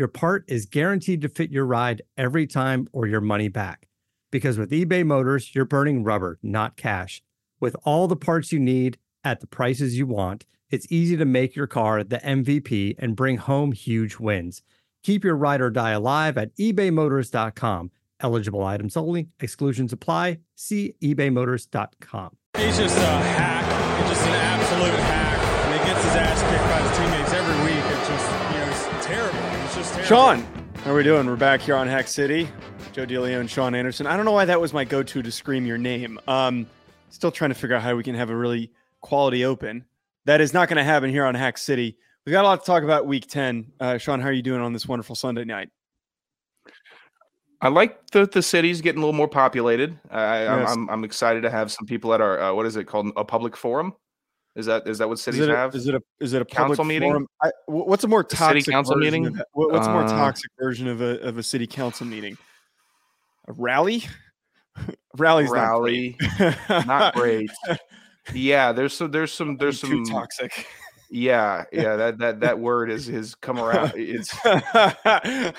your part is guaranteed to fit your ride every time or your money back. Because with eBay Motors, you're burning rubber, not cash. With all the parts you need at the prices you want, it's easy to make your car the MVP and bring home huge wins. Keep your ride or die alive at ebaymotors.com. Eligible items only, exclusions apply. See ebaymotors.com. He's just a hack. Just an absolute hack. And he gets his ass kicked by his teammates Sean, how are we doing? We're back here on Hack City. Joe DeLeo and Sean Anderson. I don't know why that was my go-to to scream your name. Um, still trying to figure out how we can have a really quality open. That is not going to happen here on Hack City. We've got a lot to talk about week 10. Uh, Sean, how are you doing on this wonderful Sunday night? I like the the city's getting a little more populated. I, I'm, Yes. I'm I'm excited to have some people at our uh, what is it called a public forum? Is that is that what cities it, a, have? is it a is it a Council meeting? I, what's a more A city toxic council version meeting? Of? What's a more Uh, toxic version of a of a city council meeting? A rally? Rally's Rally, not great. not great. Yeah, there's some there's some there's Too some toxic. yeah yeah that that that word is has come around. It's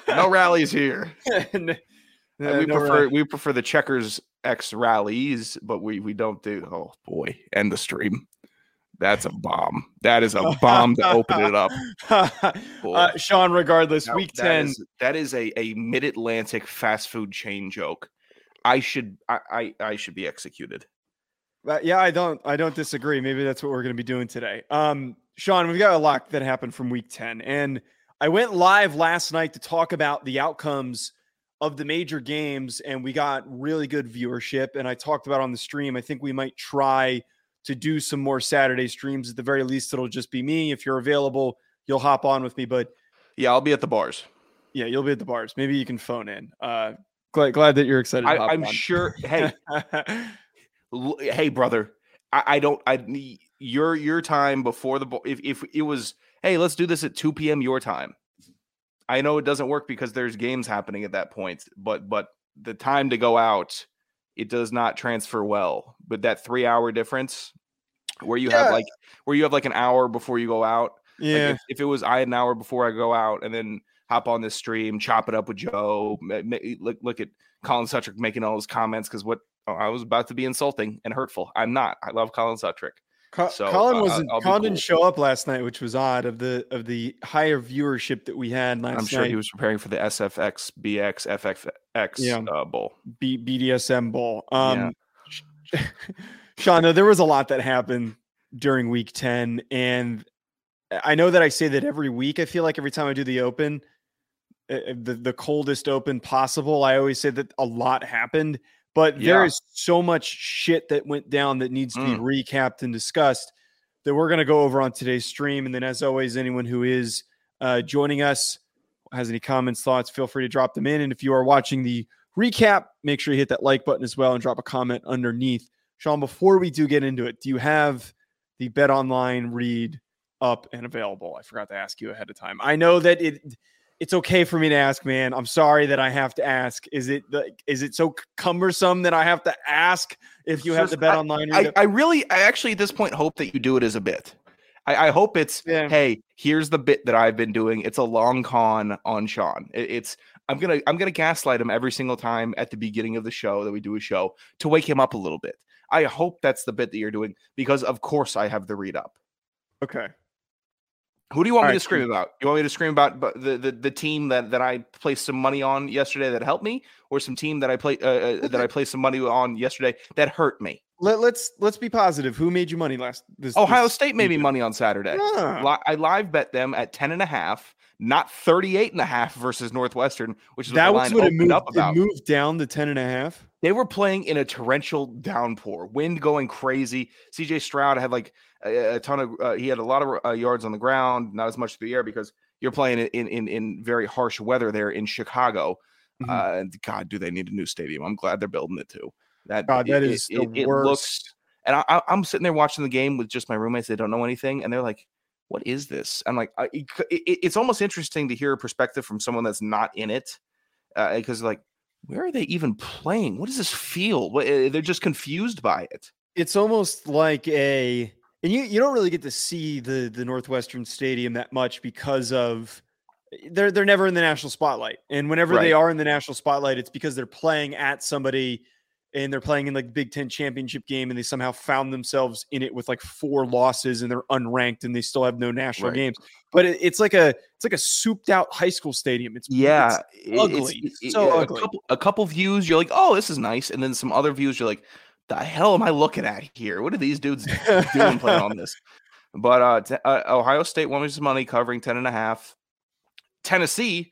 no rallies here. Uh, uh, we no prefer rally. we prefer the checkers X rallies, but we we don't do. Oh boy, end the stream. That's a bomb. That is a bomb to open it up. Boy. uh, Sean, regardless, Now, week that 10. is- that is a, a mid Atlantic fast food chain joke. I should I, I I should be executed. Uh, yeah, I don't I don't disagree. Maybe that's what we're going to be doing today. Um, Sean, we've got a lot that happened from week 10 and I went live last night to talk about the outcomes of the major games and we got really good viewership and I talked about on the stream I think we might try to do some more Saturday streams at the very least it'll just be me if you're available you'll hop on with me but Yeah, I'll be at the bars. yeah you'll be at the bars maybe you can phone in uh glad, glad that you're excited to I, on. sure. Hey, l- hey, brother. I, I don't. I need your your time before the. If if it was, hey, let's do this at two p.m. your time. I know it doesn't work because there's games happening at that point, but but the time to go out, it does not transfer well. But that three hour difference, where you Yeah. have like where you have like an hour before you go out. Like, yeah if, if it was I had an hour before I go out and then hop on this stream, chop it up with Joe, look, look at Colin Sutrick making all those comments because what oh, I was about to be insulting and hurtful. I'm not. I love Colin Sutrick. Co- So, Colin uh, wasn't. Colin didn't show up last night, which was odd. Of the of the higher viewership that we had last night. I'm sure night, he was preparing for the SFX BX FFX Yeah. uh, bowl. B- BDSM Bowl. Yeah. Um, Sean, though, there was a lot that happened during Week Ten, and I know that I say that every week. I feel like every time I do the Open, uh, uh, the the coldest Open possible, I always say that a lot happened. But there Yeah. is so much shit that went down that needs to Mm. be recapped and discussed that we're going to go over on today's stream. And then, as always, anyone who is uh, joining us has any comments, thoughts, feel free to drop them in. And if you are watching the recap, make sure you hit that like button as well and drop a comment underneath. Sean, before we do get into it, do you have the Bet Online read up and available? I forgot to ask you ahead of time. I know that it it's okay for me to ask, man. I'm sorry that I have to ask. Is it the, is it so cumbersome that I have to ask if you have the Just- Bet Online I. I really, I actually at this point hope that you do it as a bit. I, I hope it's Yeah. hey, here's the bit that I've been doing. It's a long con on Sean. It- it's I'm gonna I'm gonna gaslight him every single time at the beginning of the show that we do a show to wake him up a little bit. I hope that's the bit that you're doing because of course I have the read up. okay. Who do you want All me right, to scream about? You want me to scream about the, the the team that that I placed some money on yesterday that helped me, or some team that I play uh, uh, that I placed some money on yesterday that hurt me? Let, let's let's be positive. Who made you money last this Ohio this State made me money on Saturday. Ah. Li- I live bet them at 10 and a half, not 38 and a half versus Northwestern, which is what That line what it moved, up about. it moved down to 10 and a half. They were playing in a torrential downpour, wind going crazy. CJ Stroud had like a, a ton of, uh, he had a lot of uh, yards on the ground, not as much through the air because You're playing in in in very harsh weather there in Chicago. Mhm. Uh, and God, do they need a new stadium? I'm glad they're building it too. That God, that is it, the it worst. looks. And I, I- I'm sitting there watching the game with just my roommates. They don't know anything, and they're like, "What is this?" I'm like, I, it, it- it's almost interesting to hear a perspective from someone that's not in it, because like, where are they even playing? What does this feel? What, eh, they're just confused by it. it's almost like a and you you don't really get to see the the Northwestern Stadium that much because of they're they're never in the national spotlight. And whenever they are in the national spotlight, it's because they're playing at somebody and they're playing in like the Big Ten championship game and they somehow found themselves in it with like four losses and they're unranked and they still have no national Right. games. But it, it's like a it's like a souped out high school stadium. It's Yeah, it's it- ugly. it- So a ugly. Couple, a couple views, you're like, "Oh, this is nice," and then some other views, you're like, "The hell am I looking at here? What are these dudes doing playing on this?" But uh, t- uh, Ohio State won me some money covering 10 and a half. Tennessee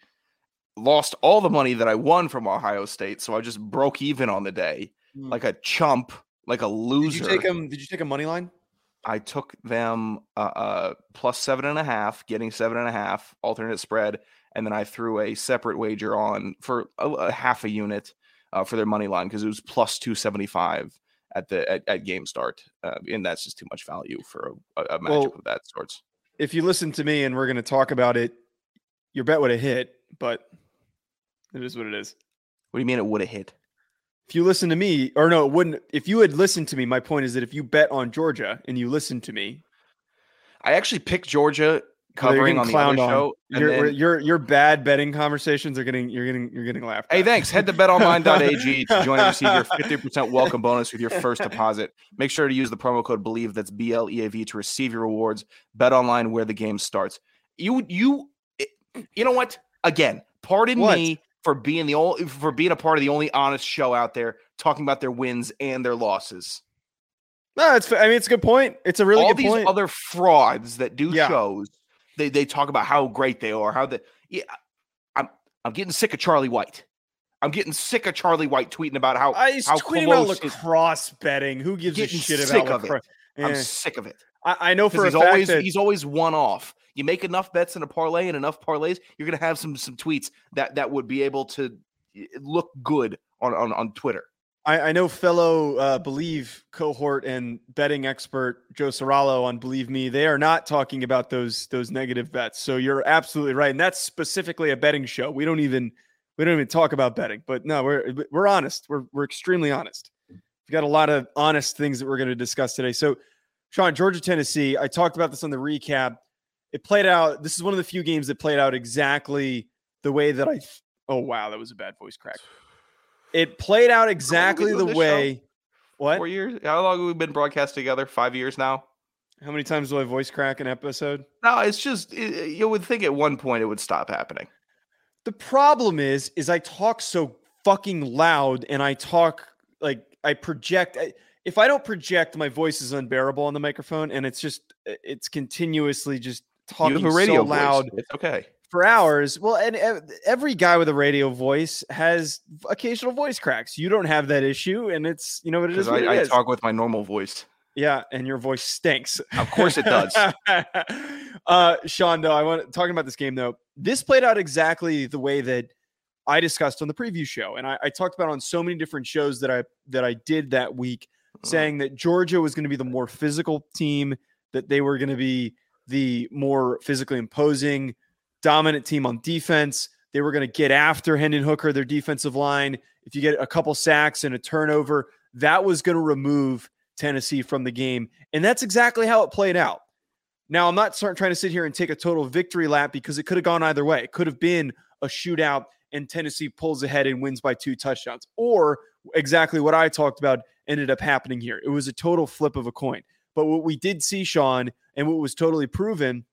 lost all the money that I won from Ohio State, so I just broke even on the day, Mm. like a chump, like a Did loser. you take them? Did you take a money line? I took them uh, uh, plus seven and a half, getting seven and a half alternate spread, and then I threw a separate wager on for a, a half a unit uh, for their money line because it was plus two seventy five at the at, at game start, uh, and that's just too much value for a, a, a matchup Well, of that sorts. if you listen to me and we're going to talk about it, your bet would have hit, but it is what it is. What do you mean it would have hit? If you listen to me, or no, it wouldn't. If you had listened to me, my point is that if you bet on Georgia and you listen to me, I actually picked Georgia covering on the other on. show. Your, then- your your bad betting conversations are getting you're getting you're getting laughed. Hey, at. thanks. Head to betonline.ag to join and receive your 50% welcome bonus with your first deposit. Make sure to use the promo code BLEAV, that's B L E A V, to receive your rewards. Bet online where the game starts. You, you, you know what? Again, pardon What? me for being the only, for being a part of the only honest show out there talking about their wins and their losses. No, it's. I mean, it's a good point. It's a really All good these point. other frauds that do Yeah. shows, they, they talk about how great they are, how the, yeah, I'm, I'm getting sick of Charlie White. I'm getting sick of Charlie White tweeting about how I was how tweeting about lacrosse betting. Who gives a shit about of it. lacrosse? I'm Eh, sick of it. I, I know for he's fact always that he's always one off. You make enough bets in a parlay and enough parlays, you're gonna have some some tweets that that would be able to eh, look good on on, on Twitter. I, I know fellow uh, Bleav cohort and betting expert Joe Serralo on Believe Me. They are not talking about those those negative bets. So you're absolutely right, and that's specifically a betting show. We don't even we don't even talk about betting. But no, we're we're honest. We're we're extremely honest. We've got a lot of honest things that we're going to discuss today. So, Sean, Georgia, Tennessee. I talked about this on the recap. It played out. This is one of the few games that played out exactly the way that I. Oh wow, that was a bad voice crack. It played out exactly the this show? way. What? Four years? How long have we been broadcasting together? Five years now. How many times do I voice crack an episode? No, it's just eh, you would think at one point it would stop happening. The problem is, is I talk so fucking loud and I talk like I project. I- If I don't project, my voice is unbearable on the microphone, and it's just it's continuously just talking you have a radio so voice. loud It's okay. for hours. Well, and every guy with a radio voice has occasional voice cracks. You don't have that issue, and it's you know what it is. What I, it I is. talk with my normal voice. Yeah, and your voice stinks. Of course it does. uh, Sean, though, I want talking about this game though. This played out exactly the way that I discussed on the preview show, and I, I talked about on so many different shows that I that I did that week, saying that Georgia was going to be the more physical team, that they were going to be the more physically imposing, dominant team on defense. They were going to get after Hendon Hooker, their defensive line. If you get a couple sacks and a turnover, that was going to remove Tennessee from the game. And that's exactly how it played out. Now, I'm not trying to sit here and take a total victory lap because it could have gone either way. It could have been a shootout and Tennessee pulls ahead and wins by two touchdowns, or exactly what I talked about ended up happening here. It was a total flip of a coin. But what we did see, Sean, and what was totally proven,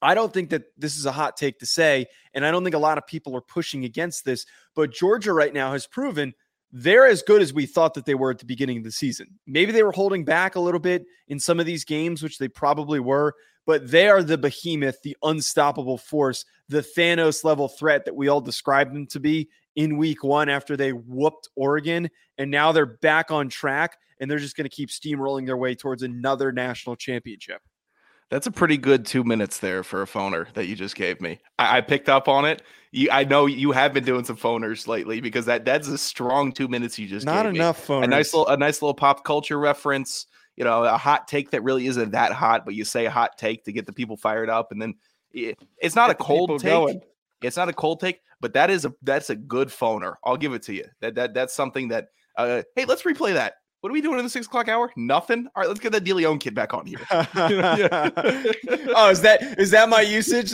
I don't think that this is a hot take to say, and I don't think a lot of people are pushing against this. But Georgia right now has proven they're as good as we thought that they were at the beginning of the season. Maybe they were holding back a little bit in some of these games, which they probably were, but they are the behemoth, the unstoppable force, the Thanos level threat that we all described them to be in week one after they whooped Oregon. And now they're back on track and they're just going to keep steamrolling their way towards another national championship. That's a pretty good two minutes there for a phoner that you just gave me. I, I picked up on it. You, I know you have been doing some phoners lately because that that's a strong two minutes you just Not enough phone. A nice little a nice little pop culture reference. You know, a hot take that really isn't that hot, but you say a hot take to get the people fired up, and then it, it's not Get a cold take. going. It's not a cold take, but that is a that's a good phoner. I'll give it to you. That that that's something that. Uh, hey, let's replay that. What are we doing in the six o'clock hour? Nothing. All right, let's get that DeLeon kid back on here. oh, is that is that my usage?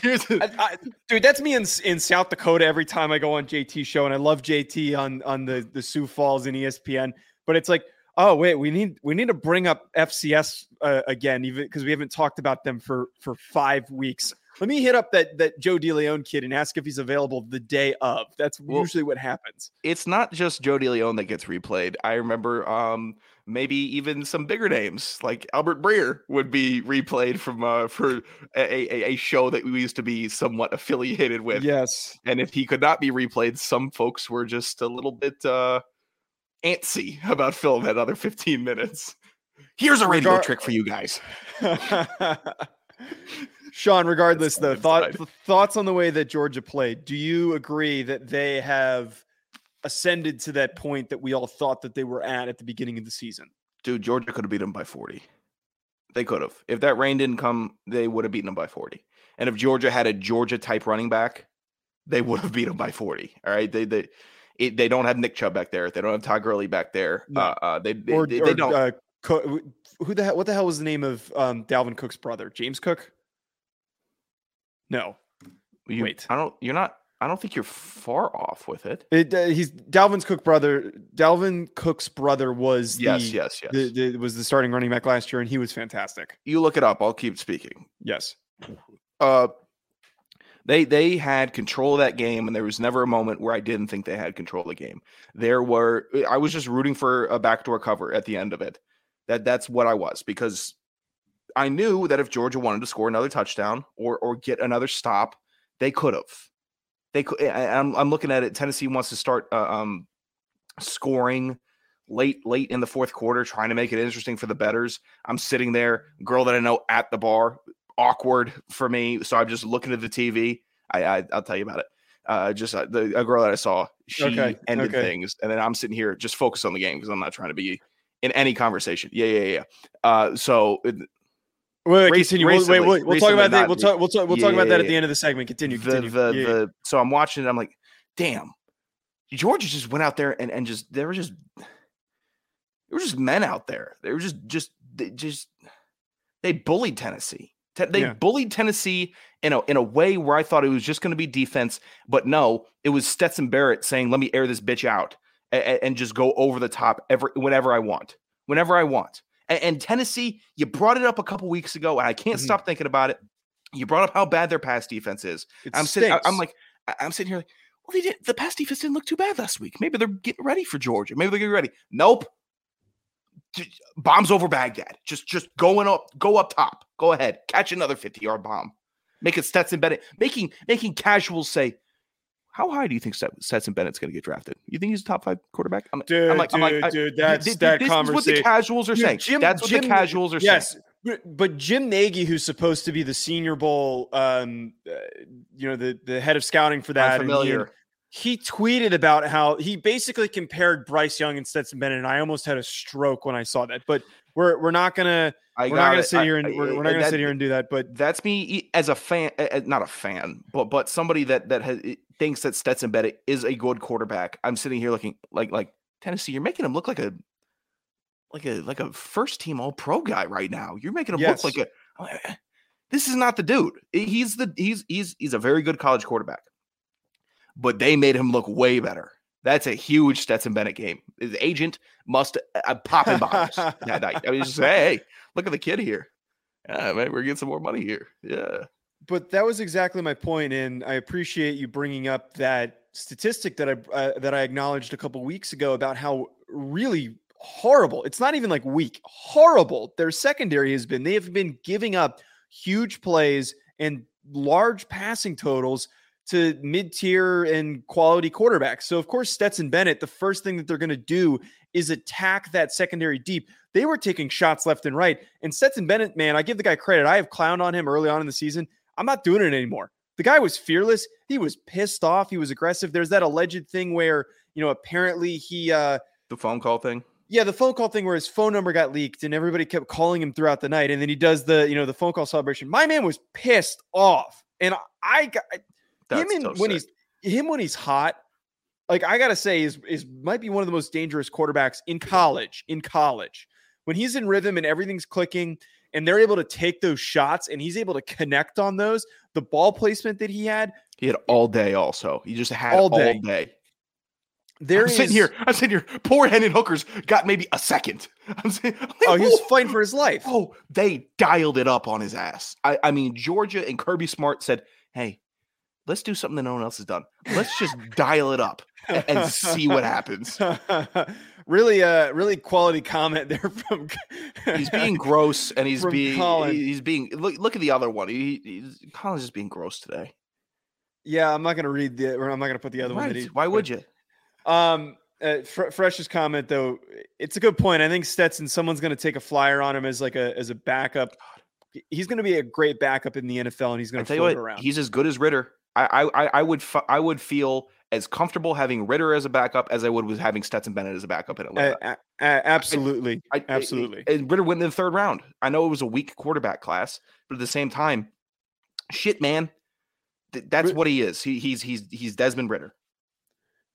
Here's I, I, dude, that's me in in South Dakota every time I go on JT show, and I love JT on on the the Sioux Falls and ESPN. But it's like, oh wait, we need we need to bring up FCS uh, again, even because we haven't talked about them for for five weeks. Let me hit up that that Joe DeLeon kid and ask if he's available the day of. That's Well- usually what happens. it's not just Joe DeLeon that gets replayed. I remember um maybe even some bigger names like Albert Breer would be replayed from uh for a, a, a show that we used to be somewhat affiliated with. Yes. And if he could not be replayed, some folks were just a little bit uh antsy about filling that other 15 minutes. Here's a rainbow Regar- trick for you guys. Sean, regardless, though, thought, thoughts on the way that Georgia played. Do you agree that they have ascended to that point that we all thought that they were at at the beginning of the season? Dude, Georgia could have beat them by 40. They could have. If that rain didn't come, they would have beaten them by 40. And if Georgia had a Georgia type running back, they would have beat them by 40. All right. They they it, they don't have Nick Chubb back there. They don't have Todd Gurley back there. No. Uh, uh, they they, or they, or, don't. Uh, Co- who the hell? What the hell was the name of um, Dalvin Cook's brother? James Cook? No, you, wait. I don't. You're not. I don't think you're far off with it. it, uh, he's Dalvin's Cook brother. Dalvin Cook's brother was the, Yes. Yes. Yes. the, the was the starting running back last year, and he was fantastic. you look it up. I'll keep speaking. Yes. uh they they had control of that game and there was never a moment where I didn't think they had control of the game. There were I was just rooting for a backdoor cover at the end of it. That that's what I was because I knew that if Georgia wanted to score another touchdown or or get another stop, they could have. They could I'm I'm looking at it Tennessee wants to start uh, um scoring late late in the fourth quarter trying to make it interesting for the betters. I'm sitting there, girl that I know at the bar, awkward for me. So I'm just looking at the TV. I, I I'll tell you about it. Uh, just uh, the a girl that I saw, she Okay, ended okay. things, and then I'm sitting here just focused on the game because I'm not trying to be in any conversation. Yeah, yeah, yeah. Uh, so Wait, wait, continue. We'll, wait, recently- we'll, talk about that. We'll talk. We'll talk. We'll talk about that at the end of the segment. Continue. Continue. the Yeah, yeah. the so I'm watching it. I'm like, damn, Georgia just went out there and and just there were just there were just men out there. They were just just they just they bullied Tennessee. Te- They Yeah. bullied Tennessee in a in a way where I thought it was just going to be defense, but no, it was Stetson Bennett saying, "Let me air this bitch out and, and just go over the top every whenever I want, whenever I want." And, and Tennessee, you brought it up a couple weeks ago, and I can't Mhm. stop thinking about it. You brought up how bad their pass defense is. It I'm sitting. I'm like, I'm sitting here like, well, they did. The pass defense didn't look too bad last week. Maybe they're getting ready for Georgia. Maybe they're getting ready. Nope. Bombs over Baghdad. Just, just going up. Go up top. Go ahead. Catch another 50 yard bomb. Make it Stetson Bennett. Making, making casuals say, how high do you think Stet- Stetson Bennett's going to get drafted? You think he's a top five quarterback? I'm, dude, I'm like, I'm like, dude, dude, that's th- that this is what the casuals are Dude, saying. Jim- That's what the casuals are yes, saying. but, but Jim Nagy, who's supposed to be the Senior Bowl, um, uh, you know, the the head of scouting for that, I'm familiar. He tweeted about how he basically compared Bryce Young and Stetson Bennett, and I almost had a stroke when I saw that. But we're we're not gonna I we're not gonna it. sit here and I- we're, we're not gonna that- sit here and do that. But that's me as a fan, uh, uh, not a fan, but but somebody that that has, thinks that Stetson Bennett is a good quarterback. I'm sitting here looking like like Tennessee. You're making him look like a like a like a first team All Pro guy right now. You're making him Yes. look like a. Like, This is not the dude. He's the he's he's he's a very good college quarterback, but they made him look way better. That's a huge Stetson Bennett game. His agent must uh, pop in bombs that night. I mean, just say, hey, look at the kid here. Yeah, man, we're getting some more money here. Yeah. but that was exactly my point, and I appreciate you bringing up that statistic that I uh, that I acknowledged a couple weeks ago about how really horrible. It's not even like weak, horrible. Their secondary has been. They have been giving up huge plays and large passing totals to mid tier and quality quarterbacks. So, of course, Stetson Bennett, the first thing that they're going to do is attack that secondary deep. They were taking shots left and right. And Stetson Bennett, man, I give the guy credit. I have clowned on him early on in the season. I'm not doing it anymore. The guy was fearless. He was pissed off. He was aggressive. There's that alleged thing where, you know, apparently he, uh, the phone call thing. Yeah, the phone call thing where his phone number got leaked and everybody kept calling him throughout the night. And then he does the, you know, the phone call celebration. My man was pissed off. And I got him in, when sick. he's him when he's hot, like I gotta say, is is might be one of the most dangerous quarterbacks in college. In college, when he's in rhythm and everything's clicking, and they're able to take those shots, and he's able to connect on those. The ball placement that he had, he had all day. Also, he just had all day. All day. There I'm is, sitting here. I'm sitting here. Poor Hendon Hooker's got maybe a second. I'm saying, like, oh, he's fighting for his life. Oh, they dialed it up on his ass. I, I mean, Georgia and Kirby Smart said, "Hey, let's do something that no one else has done. Let's just dial it up and, see what happens. really, uh, really quality comment there from. he's being gross, and he's being Colin. he's being look. Look at the other one. He, he's Colin's just being gross today. Yeah, I'm not going to read the. Or I'm not going to put the other right. one. He, Why would you? Um, uh, Fr- Fresh's comment though, it's a good point. I think Stetson, someone's going to take a flyer on him as like a as a backup. He's going to be a great backup in the NFL, and he's going to float what, around. He's as good as Ridder. I I I would I would feel as comfortable having Ridder as a backup as I would with having Stetson Bennett as a backup in Atlanta. Uh, absolutely, I, I, absolutely. And Ridder went in the third round. I know it was a weak quarterback class, but at the same time, shit, man, th- that's R- what he is. He, he's he's he's Desmond Ridder.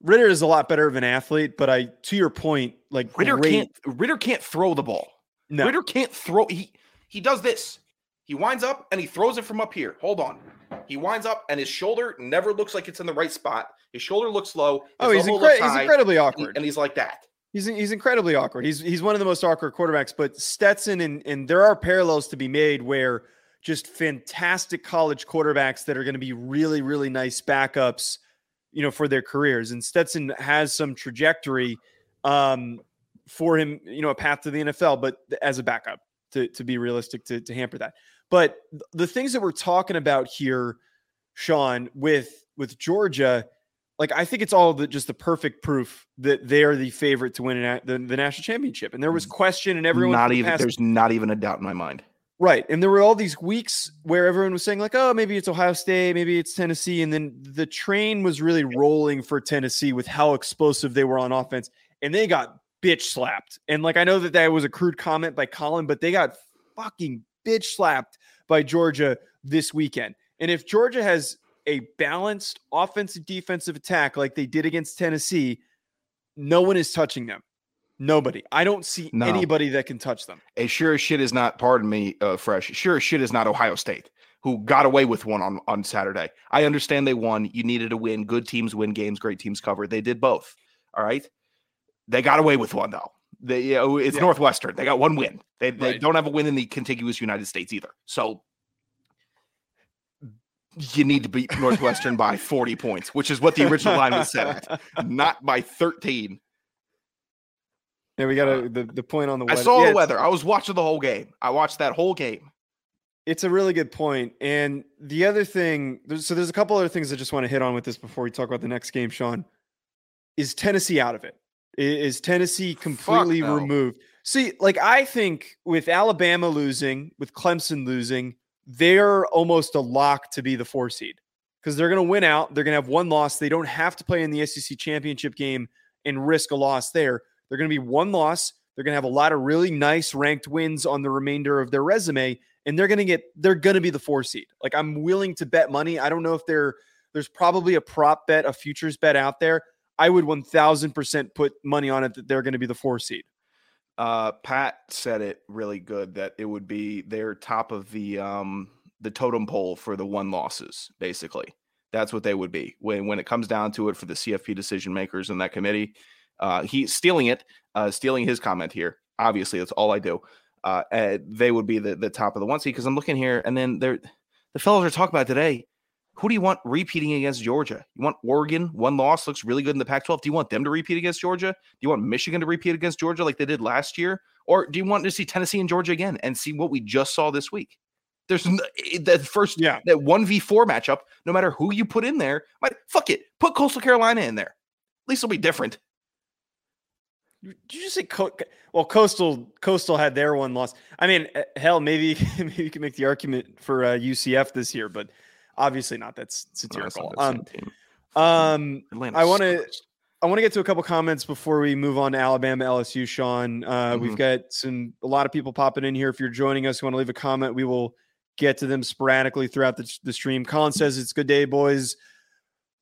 Ridder is a lot better of an athlete, but I, to your point, like Ridder great... can't Ridder can't throw the ball. No. Ridder can't throw. He he does this. He winds up and he throws it from up here. Hold on. He winds up and his shoulder never looks like it's in the right spot. His shoulder looks low. oh, he's, incre- he's incredibly awkward. And, and, he's like that. He's, he's incredibly awkward. He's he's one of the most awkward quarterbacks. But Stetson and and there are parallels to be made where just fantastic college quarterbacks that are going to be really really nice backups, you know, for their careers. And Stetson has some trajectory um, for him, you know, a path to the NFL, but as a backup to to be realistic to to hamper that. But the things that we're talking about here, Sean, with with Georgia, like I think it's all the, just the perfect proof that they are the favorite to win a, the, the national championship. And there was mm. question, and everyone not even there's not even a doubt in my mind. Right, and there were all these weeks where everyone was saying like, "Oh, maybe it's Ohio State, maybe it's Tennessee," and then the train was really rolling for Tennessee with how explosive they were on offense, and they got bitch slapped. And like I know that that was a crude comment by Colin, but they got fucking bitch slapped by Georgia this weekend. And if Georgia has a balanced offensive defensive attack like they did against Tennessee, no one is touching them. Nobody. I don't see no. anybody that can touch them. A sure as shit is not, pardon me, uh, fresh. Sure as shit is not Ohio State, who got away with one on, on Saturday. I understand they won. You needed to win. Good teams win games, great teams cover. They did both. All right. They got away with one, though. They, you know, it's yeah. Northwestern. They got one win. They, they right. don't have a win in the contiguous United States either. So you need to beat Northwestern by 40 points, which is what the original line was set at, not by 13. Yeah, we got a, uh, the, the point on the weather. I saw yeah, the weather. I was watching the whole game. I watched that whole game. It's a really good point. And the other thing, so there's a couple other things I just want to hit on with this before we talk about the next game, Sean. Is Tennessee out of it? Is Tennessee completely no. removed? See, like I think with Alabama losing, with Clemson losing, they're almost a lock to be the four seed because they're going to win out. They're going to have one loss. They don't have to play in the SEC championship game and risk a loss there. They're going to be one loss. They're going to have a lot of really nice ranked wins on the remainder of their resume, and they're going to get. They're going to be the four seed. Like I'm willing to bet money. I don't know if there. There's probably a prop bet, a futures bet out there. I would 1000% put money on it that they're going to be the four seed. Uh, Pat said it really good that it would be their top of the um the totem pole for the one losses. Basically, that's what they would be when when it comes down to it for the CFP decision makers in that committee. Uh, he's stealing it, uh, stealing his comment here. Obviously, that's all I do. Uh, they would be the the top of the one seed because I'm looking here, and then they're the fellows are talking about today who do you want repeating against Georgia? You want Oregon, one loss, looks really good in the Pac 12. Do you want them to repeat against Georgia? Do you want Michigan to repeat against Georgia like they did last year? Or do you want to see Tennessee and Georgia again and see what we just saw this week? There's n- i- that first Yeah. that one v four matchup. No matter who you put in there, might fuck it. Put Coastal Carolina in there. At least it'll be different. Did you just say Co- well coastal coastal had their one loss i mean eh, hell maybe maybe you can make the argument for uh, ucf this year but obviously not that's No, satirical that um, um Atlanta I wanna- I want to get to a couple comments before we move on to Alabama LSU. Sean, uh, we've Mhm. got some a lot of people popping in here. If you're joining us, you want to leave a comment, we will get to them sporadically throughout the, the stream. Colin says it's good day, boys.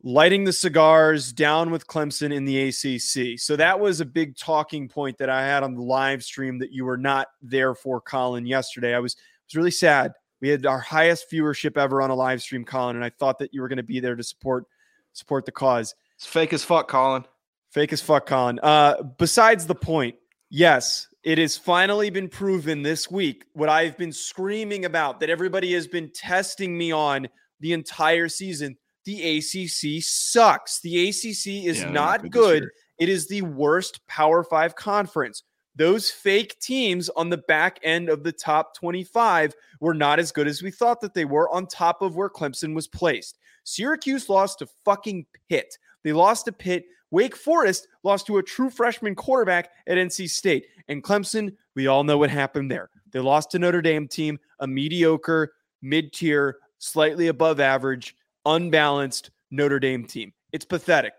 Lighting the cigars down with Clemson in the ACC. So that was a big talking point that I had on the live stream that you were not there for, Colin. Yesterday, I was I was really sad. We had our highest viewership ever on a live stream, Colin, and I thought that you were going to be there to support support the cause. It's fake as fuck, Colin. Fake as fuck, Colin. Uh, besides the point, yes, it has finally been proven this week what I've been screaming about that everybody has been testing me on the entire season. The ACC sucks. The ACC is Yeah, not good. It is the worst Power Five conference. Those fake teams on the back end of the top 25 were not as good as we thought that they were, on top of where Clemson was placed. Syracuse lost to fucking Pitt. They lost to Pitt. Wake Forest lost to a true freshman quarterback at NC State. And Clemson, we all know what happened there. They lost to Notre Dame team, a mediocre, mid tier, slightly above average, unbalanced Notre Dame team. It's pathetic.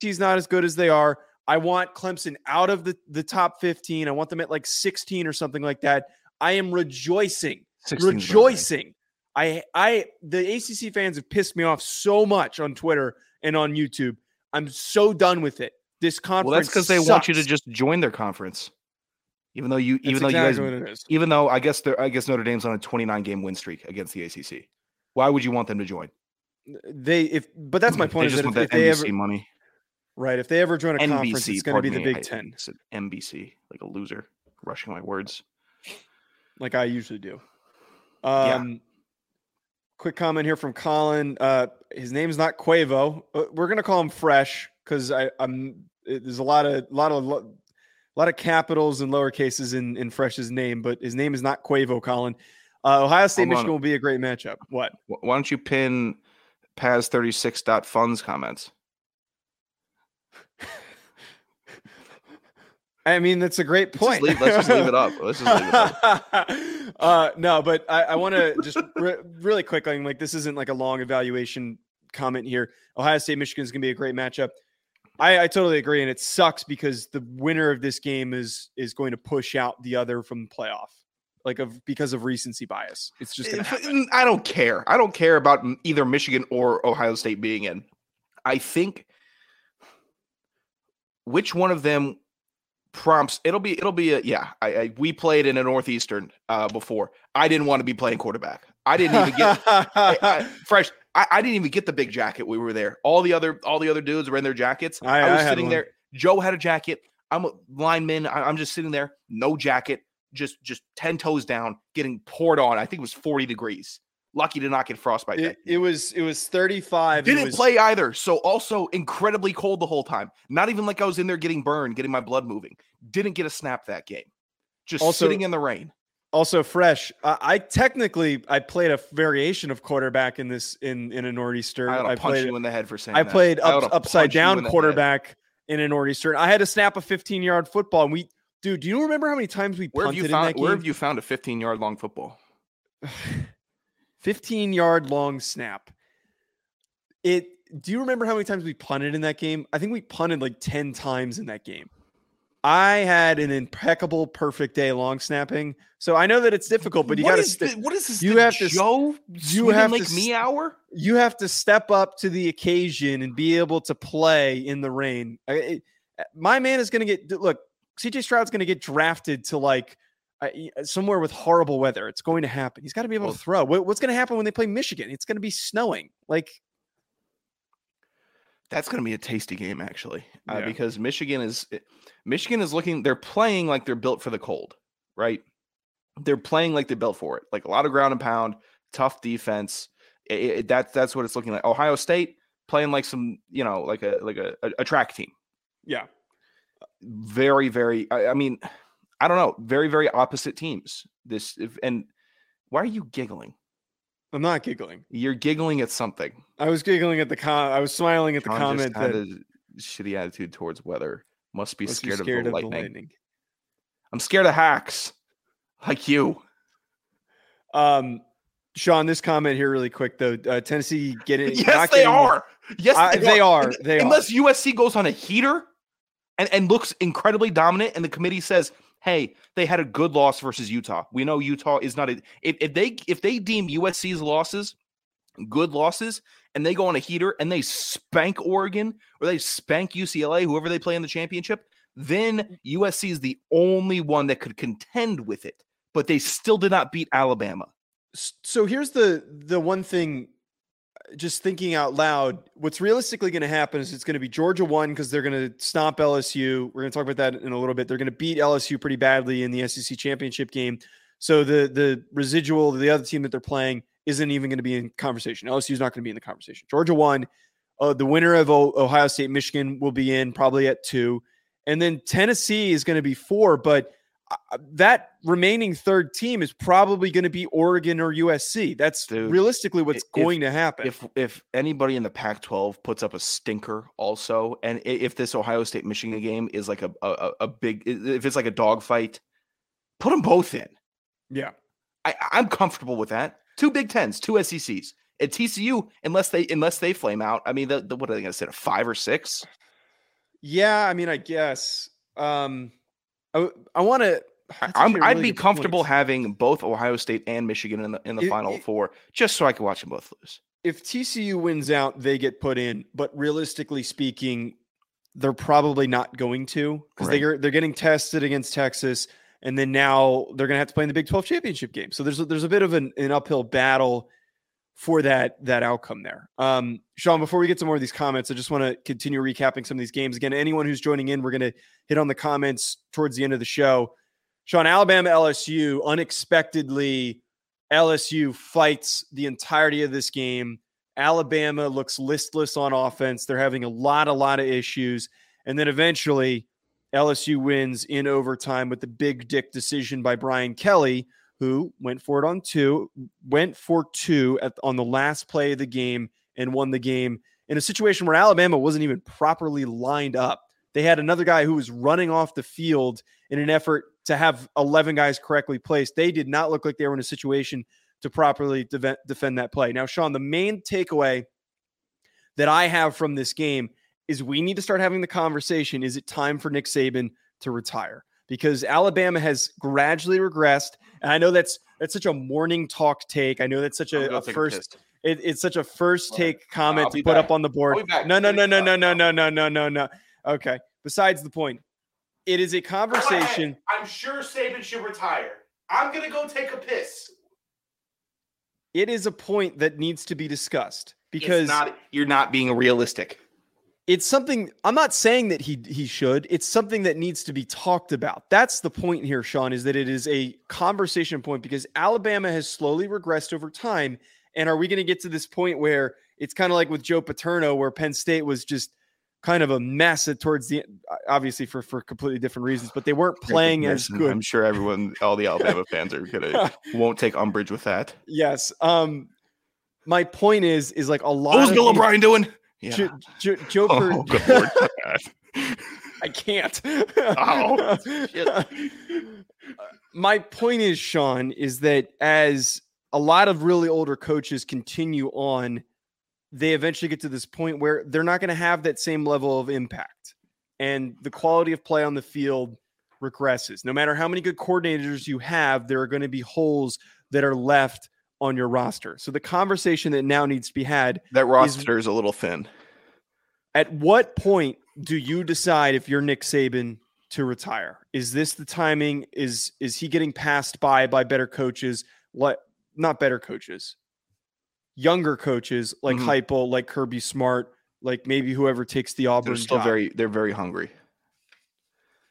He's not as good as they are. I want Clemson out of the, the top 15. I want them at like 16 or something like that. I am rejoicing 16's about right. rejoicing. I I the ACC fans have pissed me off so much on Twitter and on YouTube. I'm so done with it. This conference. Well, that's because they want you to just join their conference. Even though you, That's even though exactly you what guys, even though I guess they're, I guess Notre Dame's on a 29 game win streak against the ACC. Why would you want them to join? They if but that's my They point is just that want if, that if NBC they ever money. Right if they ever join a conference, it's going to be the me, Big I Ten, said NBC, like a loser, rushing my words. like I usually do. Yeah. Um, quick comment here from Colin. Uh, his name's not Quavo. Uh, We're gonna call him Fresh because I I'm it- there's a lot of lot of lo- lot of capitals and lower cases in in Fresh's name, but his name is not Quavo. Colin. Uh, Ohio State Hold on. Michigan will be a great matchup. What? Why don't you pin Paz36.funds comments? I mean, that's a great Let's point. just leave, let's just leave it up. Let's just leave it up. uh, no, but I, I want to just re- really quickly, like this isn't like a long evaluation comment here. Ohio State Michigan is going to be a great matchup. I, I totally agree, and it sucks because the winner of this game is is going to push out the other from the playoff, like of because of recency bias. It's just going to If- happen. I don't care. I don't care about either Michigan or Ohio State being in. I think which one of them prompts it'll be it'll be a yeah. I, I we played in a northeastern uh before. I didn't want to be playing quarterback. I didn't even get I- I- fresh. I, I didn't even get the big jacket. We were there. All the other all the other dudes were in their jackets. I- I, was sitting one. there. Joe had a jacket. I'm a lineman. I, I'm just sitting there, no jacket, just just ten toes down, getting poured on. I think it was 40 degrees. Lucky to not get frostbite. it, it was it was thirty five. didn't play either. So also incredibly cold the whole time. Not even like I was in there getting burned, getting my blood moving. Didn't get a snap that game. Just Also- sitting in the rain. Also fresh. Uh, I technically I played a variation of quarterback in this in in a northeastern. I I punch played you in the head for saying I that. played I up, to upside down the head. quarterback in a northeastern. I had to snap a 15 yard football, and we, dude, do you remember how many times we Where have punted you in found where have you found a 15 yard long football? 15 yard long snap. It. Do you remember how many times we punted in that game? I think we punted like 10 times in that game. I had an impeccable, perfect day long snapping. So I know that it's difficult, but you got to. St- what is this? you have to Joe you have to Lake me hour. you have to step up to the occasion and be able to play in the rain. I- it- my man is going to get look. CJ Stroud's going to get drafted to like somewhere with horrible weather. It's going to happen. He's got to be able Well- to throw. What- what's going to happen when they play Michigan? It's going to be snowing. Like That's going to be a tasty game, actually, uh, Yeah. because Michigan is eh, Michigan is looking. They're playing like they're built for the cold, right? They're playing like they're built for it, like a lot of ground and pound, tough defense. I- I- that's that's what it's looking like. Ohio State playing like some, you know, like a like a, a, a track team. yeah, Very, very. I, I mean, I don't know. Very, very opposite teams. This if, and why are you giggling? I'm not giggling. You're giggling at something. I was giggling at the com. I was smiling at the Sean comment that a shitty attitude towards weather. Must be must be scared, scared of, the, of the lightning. lightning. I'm scared of hacks, like you. Um, Sean, this comment here really quick though. Uh, Tennessee getting yes, they are. Yes, I- they are. Un- They are. Unless USC goes on a heater and, and looks incredibly dominant, and the committee says, "Hey, they had a good loss versus Utah. We know Utah is not a. If, if they if they deem USC's losses good losses, and they go on a heater and they spank Oregon or they spank UCLA, whoever they play in the championship, then USC is the only one that could contend with it. But they still did not beat Alabama. So here's the the one thing. Just thinking out loud, what's realistically going to happen is it's going to be Georgia one because they're going to stomp LSU. We're going to talk about that in a little bit. They're going to beat LSU pretty badly in the SEC championship game. So the the residual, the other team that they're playing, isn't even going to be in conversation. LSU is not going to be in the conversation. Georgia one, Uh, the winner of o- Ohio State, Michigan will be in probably at two, and then Tennessee is going to be four. But that remaining third team is probably going to be Oregon or USC. That's Dude, realistically what's if- going to happen. If if anybody in the Pac-12 puts up a stinker, also, and if this Ohio State Michigan game is like a a, a- big, if it's like a dogfight, put them both in. yeah, I, I'm comfortable with that. Two Big Tens, two SECs. At TCU, unless they unless they flame out, I mean, the, the, what are they going to say? A five or six? yeah. I mean, I guess. Um, I I want to. I, I'm, I'd be comfortable having both Ohio State and Michigan in the in the It- final it- four, just so I can watch them both lose. if TCU wins out, they get put in. But realistically speaking, they're probably not going to because Right. they're they're getting tested against Texas, and then now they're going to have to play in the Big Twelve championship game. So there's a, there's a bit of an, an uphill battle for that that outcome there. Um, Sean, before we get to more of these comments, I just want to continue recapping some of these games. Again, anyone who's joining in, we're going to hit on the comments towards the end of the show. Sean, Alabama, LSU, unexpectedly, LSU fights the entirety of this game. Alabama looks listless on offense. They're having a lot, a lot of issues. And then eventually, LSU wins in overtime with the big dick decision by Brian Kelly, who went for it on two, went for two at, on the last play of the game and won the game in a situation where Alabama wasn't even properly lined up. They had another guy who was running off the field in an effort to have 11 guys correctly placed. They did not look like they were in a situation to properly deve- defend that play. Now, Sean, the main takeaway that I have from this game is we need to start having the conversation. Is it time for Nick Saban to retire? Because Alabama has gradually regressed. And I know that's that's such a morning talk take. I know that's such a, a first piss. it, it's such a first take comment to put up on the board. Back. No, no, no, no, no, no, no, no, no, no, no. Okay. Besides the point, it is a conversation. I'm sure Saban should retire. I'm gonna go take a piss It is a point that needs to be discussed because because not you're not being realistic. It's something I'm not saying that he he should. It's something that needs to be talked about. That's the point here, Sean, is that it is a conversation point because Alabama has slowly regressed over time. And are we going to get to this point where it's kind of like with Joe Paterno, where Penn State was just kind of a mess at towards the obviously for for completely different reasons, but they weren't playing as good. I'm sure everyone, all the Alabama fans are gonna won't take umbrage with that. yes. Um, my point is is like a lot. What was of Bill O'Brien doing? Yeah. Jo- Jo- Joe Oh, good lord. I can't. Oh, shit. My point is, Sean, is that as a lot of really older coaches continue on, they eventually get to this point where they're not going to have that same level of impact. And the quality of play on the field regresses. No matter how many good coordinators you have, there are going to be holes that are left on your roster. So the conversation that now needs to be had That roster is a little thin. at what point do you decide if you're Nick Saban to retire? Is this the timing? Is is he getting passed by by better coaches? What not better coaches, younger coaches like Mhm. Heupel, like Kirby Smart, like maybe whoever takes the Auburn They're still job. very they're very hungry.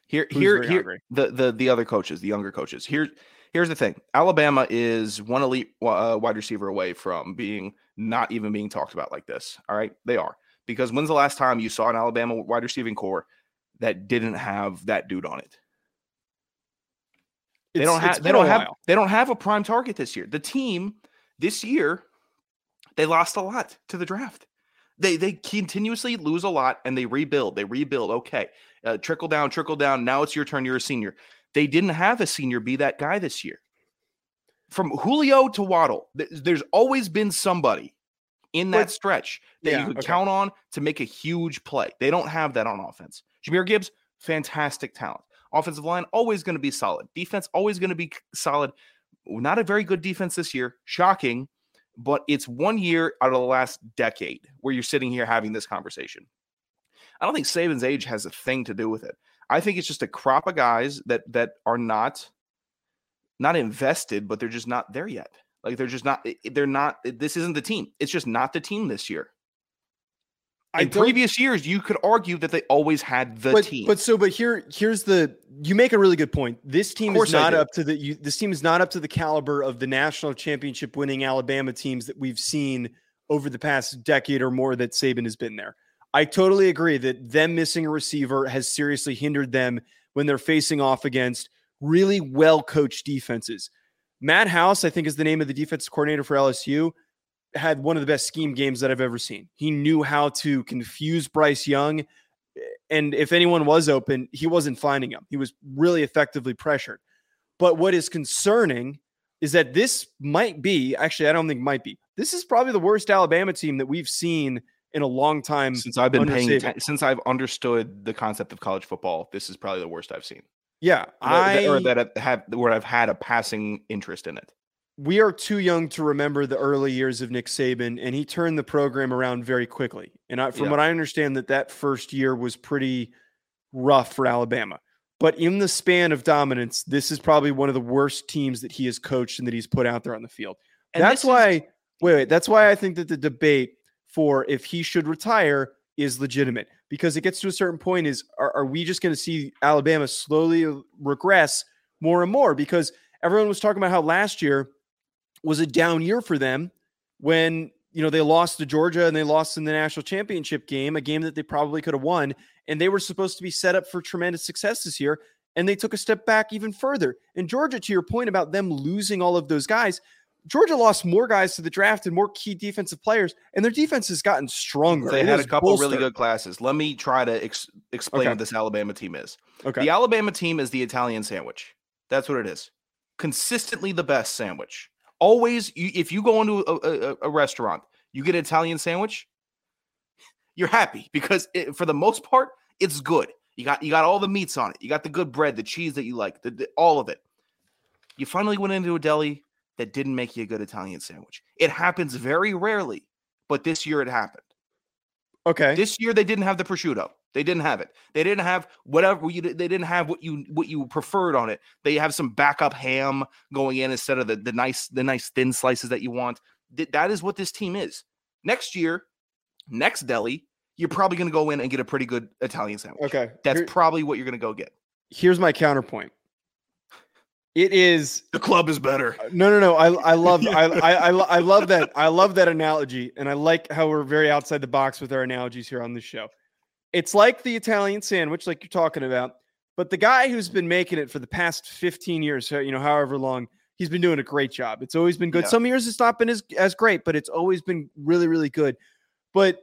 Here Who's here very here hungry? the the the other coaches, the younger coaches. Here here's the thing. Alabama is one elite uh, wide receiver away from being not even being talked about like this. All right? They are. Because when's the last time you saw an Alabama wide receiving core that didn't have that dude on it? They It's- don't have they don't have they don't have a prime target this year. The team this year They lost a lot to the draft. They they continuously lose a lot and they rebuild. They rebuild. Okay, uh, trickle down, trickle down. Now it's your turn. You're a senior. They didn't have a senior be that guy this year. From Julio to Waddle, th- there's always been somebody in that But- stretch that yeah, you could okay. count on to make a huge play. They don't have that on offense. Jahmyr Gibbs, fantastic talent. Offensive line always going to be solid. Defense always going to be solid. Not a very good defense this year. Shocking, but it's one year out of the last decade where you're sitting here having this conversation. I don't think Saban's age has a thing to do with it. I think it's just a crop of guys that that are not not invested, but they're just not there yet. Like they're just not. They're not. This isn't the team. It's just not the team this year. In previous years, you could argue that they always had the but, team. But so, but here, here's the. You make a really good point. This team is not up to the. You, this team is not up to the caliber of the national championship winning Alabama teams that we've seen over the past decade or more that Saban has been there. I totally agree that them missing a receiver has seriously hindered them when they're facing off against really well coached defenses. Matt House, I think, is the name of the defensive coordinator for LSU had one of the best scheme games that I've ever seen. He knew how to confuse Bryce Young. Eh, and if anyone was open, he wasn't finding him. He was really effectively pressured. But what is concerning is that this might be actually, I don't think might be. This is probably the worst Alabama team that we've seen in a long time. since I've been paying Saban. atten- since I've understood the concept of college football, this is probably the worst I've seen. Yeah, I or that I've had where I've had a passing interest in it. we are too young to remember the early years of Nick Saban, and he turned the program around very quickly. And I, from Yeah. what I understand, that that first year was pretty rough for Alabama. But in the span of dominance, this is probably one of the worst teams that he has coached and that he's put out there on the field. And that's this is- why. wait, wait. That's why I think that the debate for if he should retire is legitimate because it gets to a certain point. Is are, are we just going to see Alabama slowly regress more and more? Because everyone was talking about how last year was a down year for them when you know they lost to Georgia and they lost in the national championship game, a game that they probably could have won, and they were supposed to be set up for tremendous success this year, and they took a step back even further. And Georgia, to your point about them losing all of those guys, Georgia lost more guys to the draft and more key defensive players, and their defense has gotten stronger. They It had a couple really good classes. Let me try to ex- explain Okay. what this Alabama team is. Okay. The Alabama team is the Italian sandwich. That's what it is. Consistently the best sandwich. Always, you, if you go into a, a, a restaurant, you get an Italian sandwich, you're happy because it, for the most part, it's good. You got you got all the meats on it. You got the good bread, the cheese that you like, the, the- all of it. You finally went into a deli that didn't make you a good Italian sandwich. It happens very rarely, but this year it happened. Okay. This year they didn't have the prosciutto. They didn't have it. They didn't have whatever you. They didn't have what you what you preferred on it. They have some backup ham going in instead of the the nice the nice thin slices that you want. Th- That is what this team is. Next year, next deli, you're probably going to go in and get a pretty good Italian sandwich. okay. That's Here- probably what you're going to go get. here's my counterpoint. It is The club is better. Uh, no, no, no. I, I love, I, I, I, I love that. I love that analogy, and I like how we're very outside the box with our analogies here on this show. It's like the Italian sandwich, like you're talking about, but the guy who's been making it for the past 15 years, you know, however long, he's been doing a great job. It's always been good. Yeah. Some years it's not been as as great, but it's always been really, really good. But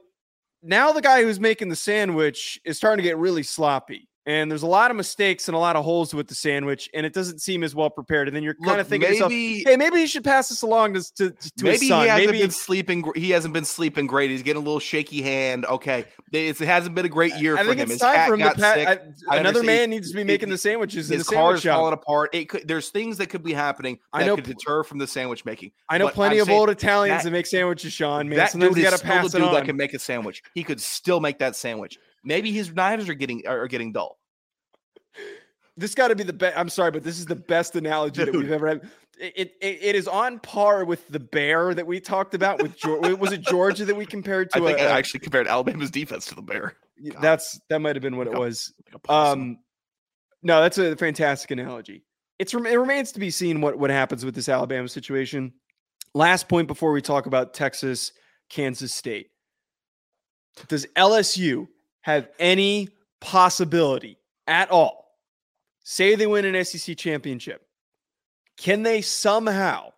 now the guy who's making the sandwich is starting to get really sloppy. And there's a lot of mistakes and a lot of holes with the sandwich, and it doesn't seem as well prepared. And then you're kind Look, of thinking to yourself, maybe hey, maybe he should pass this along to, to, to maybe his son. he hasn't Maybe been sleeping. He hasn't been sleeping great. He's getting a little shaky hand. Okay, it's, it hasn't been a great year I for think him. it's His time for him to I, another man needs to be making it- the sandwiches in the His car sandwich is falling shop. apart. It could, there's things that could be happening I know could deter from the sandwich making. I know but plenty I'm of old Italians that- that make sandwiches, Sean. Man, that sometimes dude you got to pass it dude on. that can make a sandwich. He could still make that sandwich. Maybe his knives are getting are getting dull. this got to be the best. I'm sorry, but this is the best analogy that we've ever had. It, it it is on par with the bear that we talked about with Georgia. was it Georgia that we compared I to? think a, I actually compared Alabama's defense to the Bear. God. that's that might have been what it a- was. Like. Um, no, that's a fantastic analogy. It's it remains to be seen what what happens with this Alabama situation. Last point before we talk about Texas, Kansas State. Does LSU have any possibility at all? Say they win an SEC championship. Can they somehow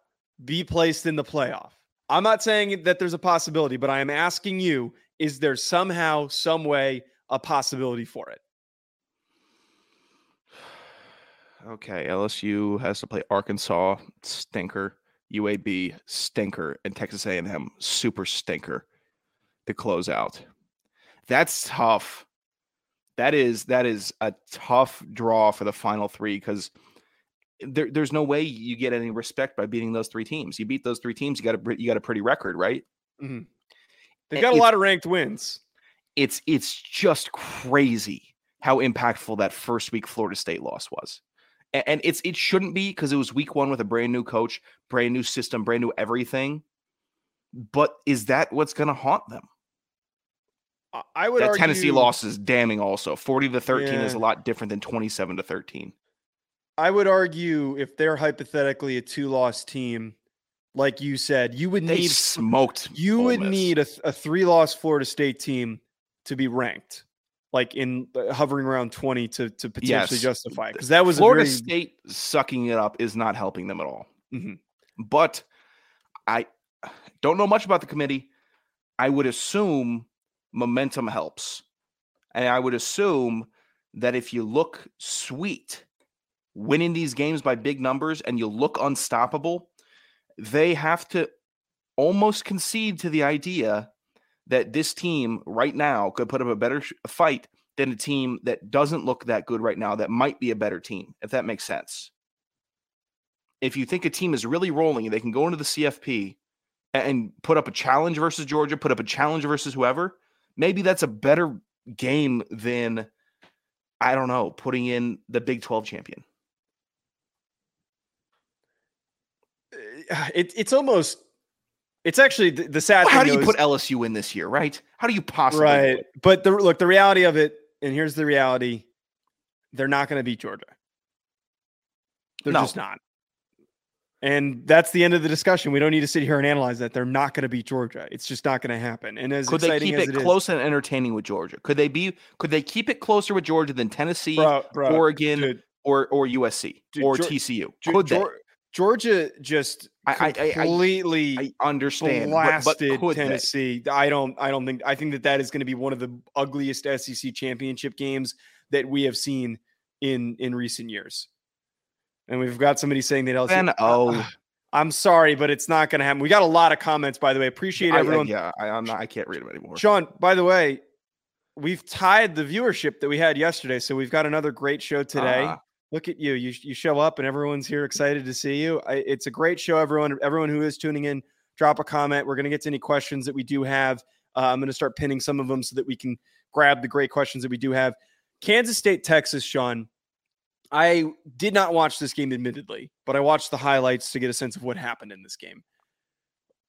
be placed in the playoff? I'm not saying that there's a possibility, but I am asking you: Is there somehow, some way, a possibility for it? Okay, LSU has to play Arkansas, stinker, UAB, stinker, and Texas A&M, super stinker, to close out. That's tough. That is that is a tough draw for the final three because there, there's no way you get any respect by beating those three teams. You beat those three teams, you got a you got a pretty record, right? Mm-hmm. They got a lot of ranked wins. It's it's just crazy how impactful that first week Florida State loss was and it's it shouldn't be because it was week one with a brand new coach, brand new system, brand new everything. But is that what's going to haunt them? I would. That argue, Tennessee loss is damning. Also, forty to thirteen yeah. is a lot different than twenty-seven to thirteen. I would argue if they're hypothetically a two-loss team, like you said, you would they need smoked. You would need a, a three-loss Florida State team to be ranked like in uh, hovering around 20 to to potentially yes. justify because that was Florida very... State sucking it up is not helping them at all. Mm-hmm. But I don't know much about the committee. I would assume momentum helps. And I would assume that if you look sweet, winning these games by big numbers and you look unstoppable, they have to almost concede to the idea that this team right now could put up a better fight than a team that doesn't look that good right now that might be a better team, if that makes sense. If you think a team is really rolling they can go into the CFP and put up a challenge versus Georgia, put up a challenge versus whoever, maybe that's a better game than, I don't know, putting in the Big 12 champion. Uh, it, it's almost it's actually the, the sad. Well, how do you put LSU in this year, right? How do you possibly? Right, but the look, the reality of it, and here's the reality: they're not going to beat Georgia. They're no. just not. And that's the end of the discussion. We don't need to sit here and analyze that. They're not going to beat Georgia. It's just not going to happen. And as could they keep it, it close is, and entertaining with Georgia? Could they be? Could they keep it closer with Georgia than Tennessee, bro, bro, Oregon, dude, or or USC dude, or TCU? Could they? Georgia just I, completely I, I, understand blasted but, but Tennessee. They? I don't I don't think I think that that is going to be one of the ugliest SEC championship games that we have seen in in recent years. And we've got somebody saying that LSU. oh, I'm sorry, but it's not going to happen. We got a lot of comments, by the way. Appreciate everyone. yeah, I, am not. I can't read them anymore. Sean, by the way, we've tied the viewership that we had yesterday, so we've got another great show today. Uh, look at you. You you show up and everyone's here excited to see you. I, it's a great show. Everyone everyone who is tuning in, drop a comment. We're going to get to any questions that we do have. Uh, I'm going to start pinning some of them so that we can grab the great questions that we do have. Kansas State, Texas, Sean. I did not watch this game, admittedly, but I watched the highlights to get a sense of what happened in this game.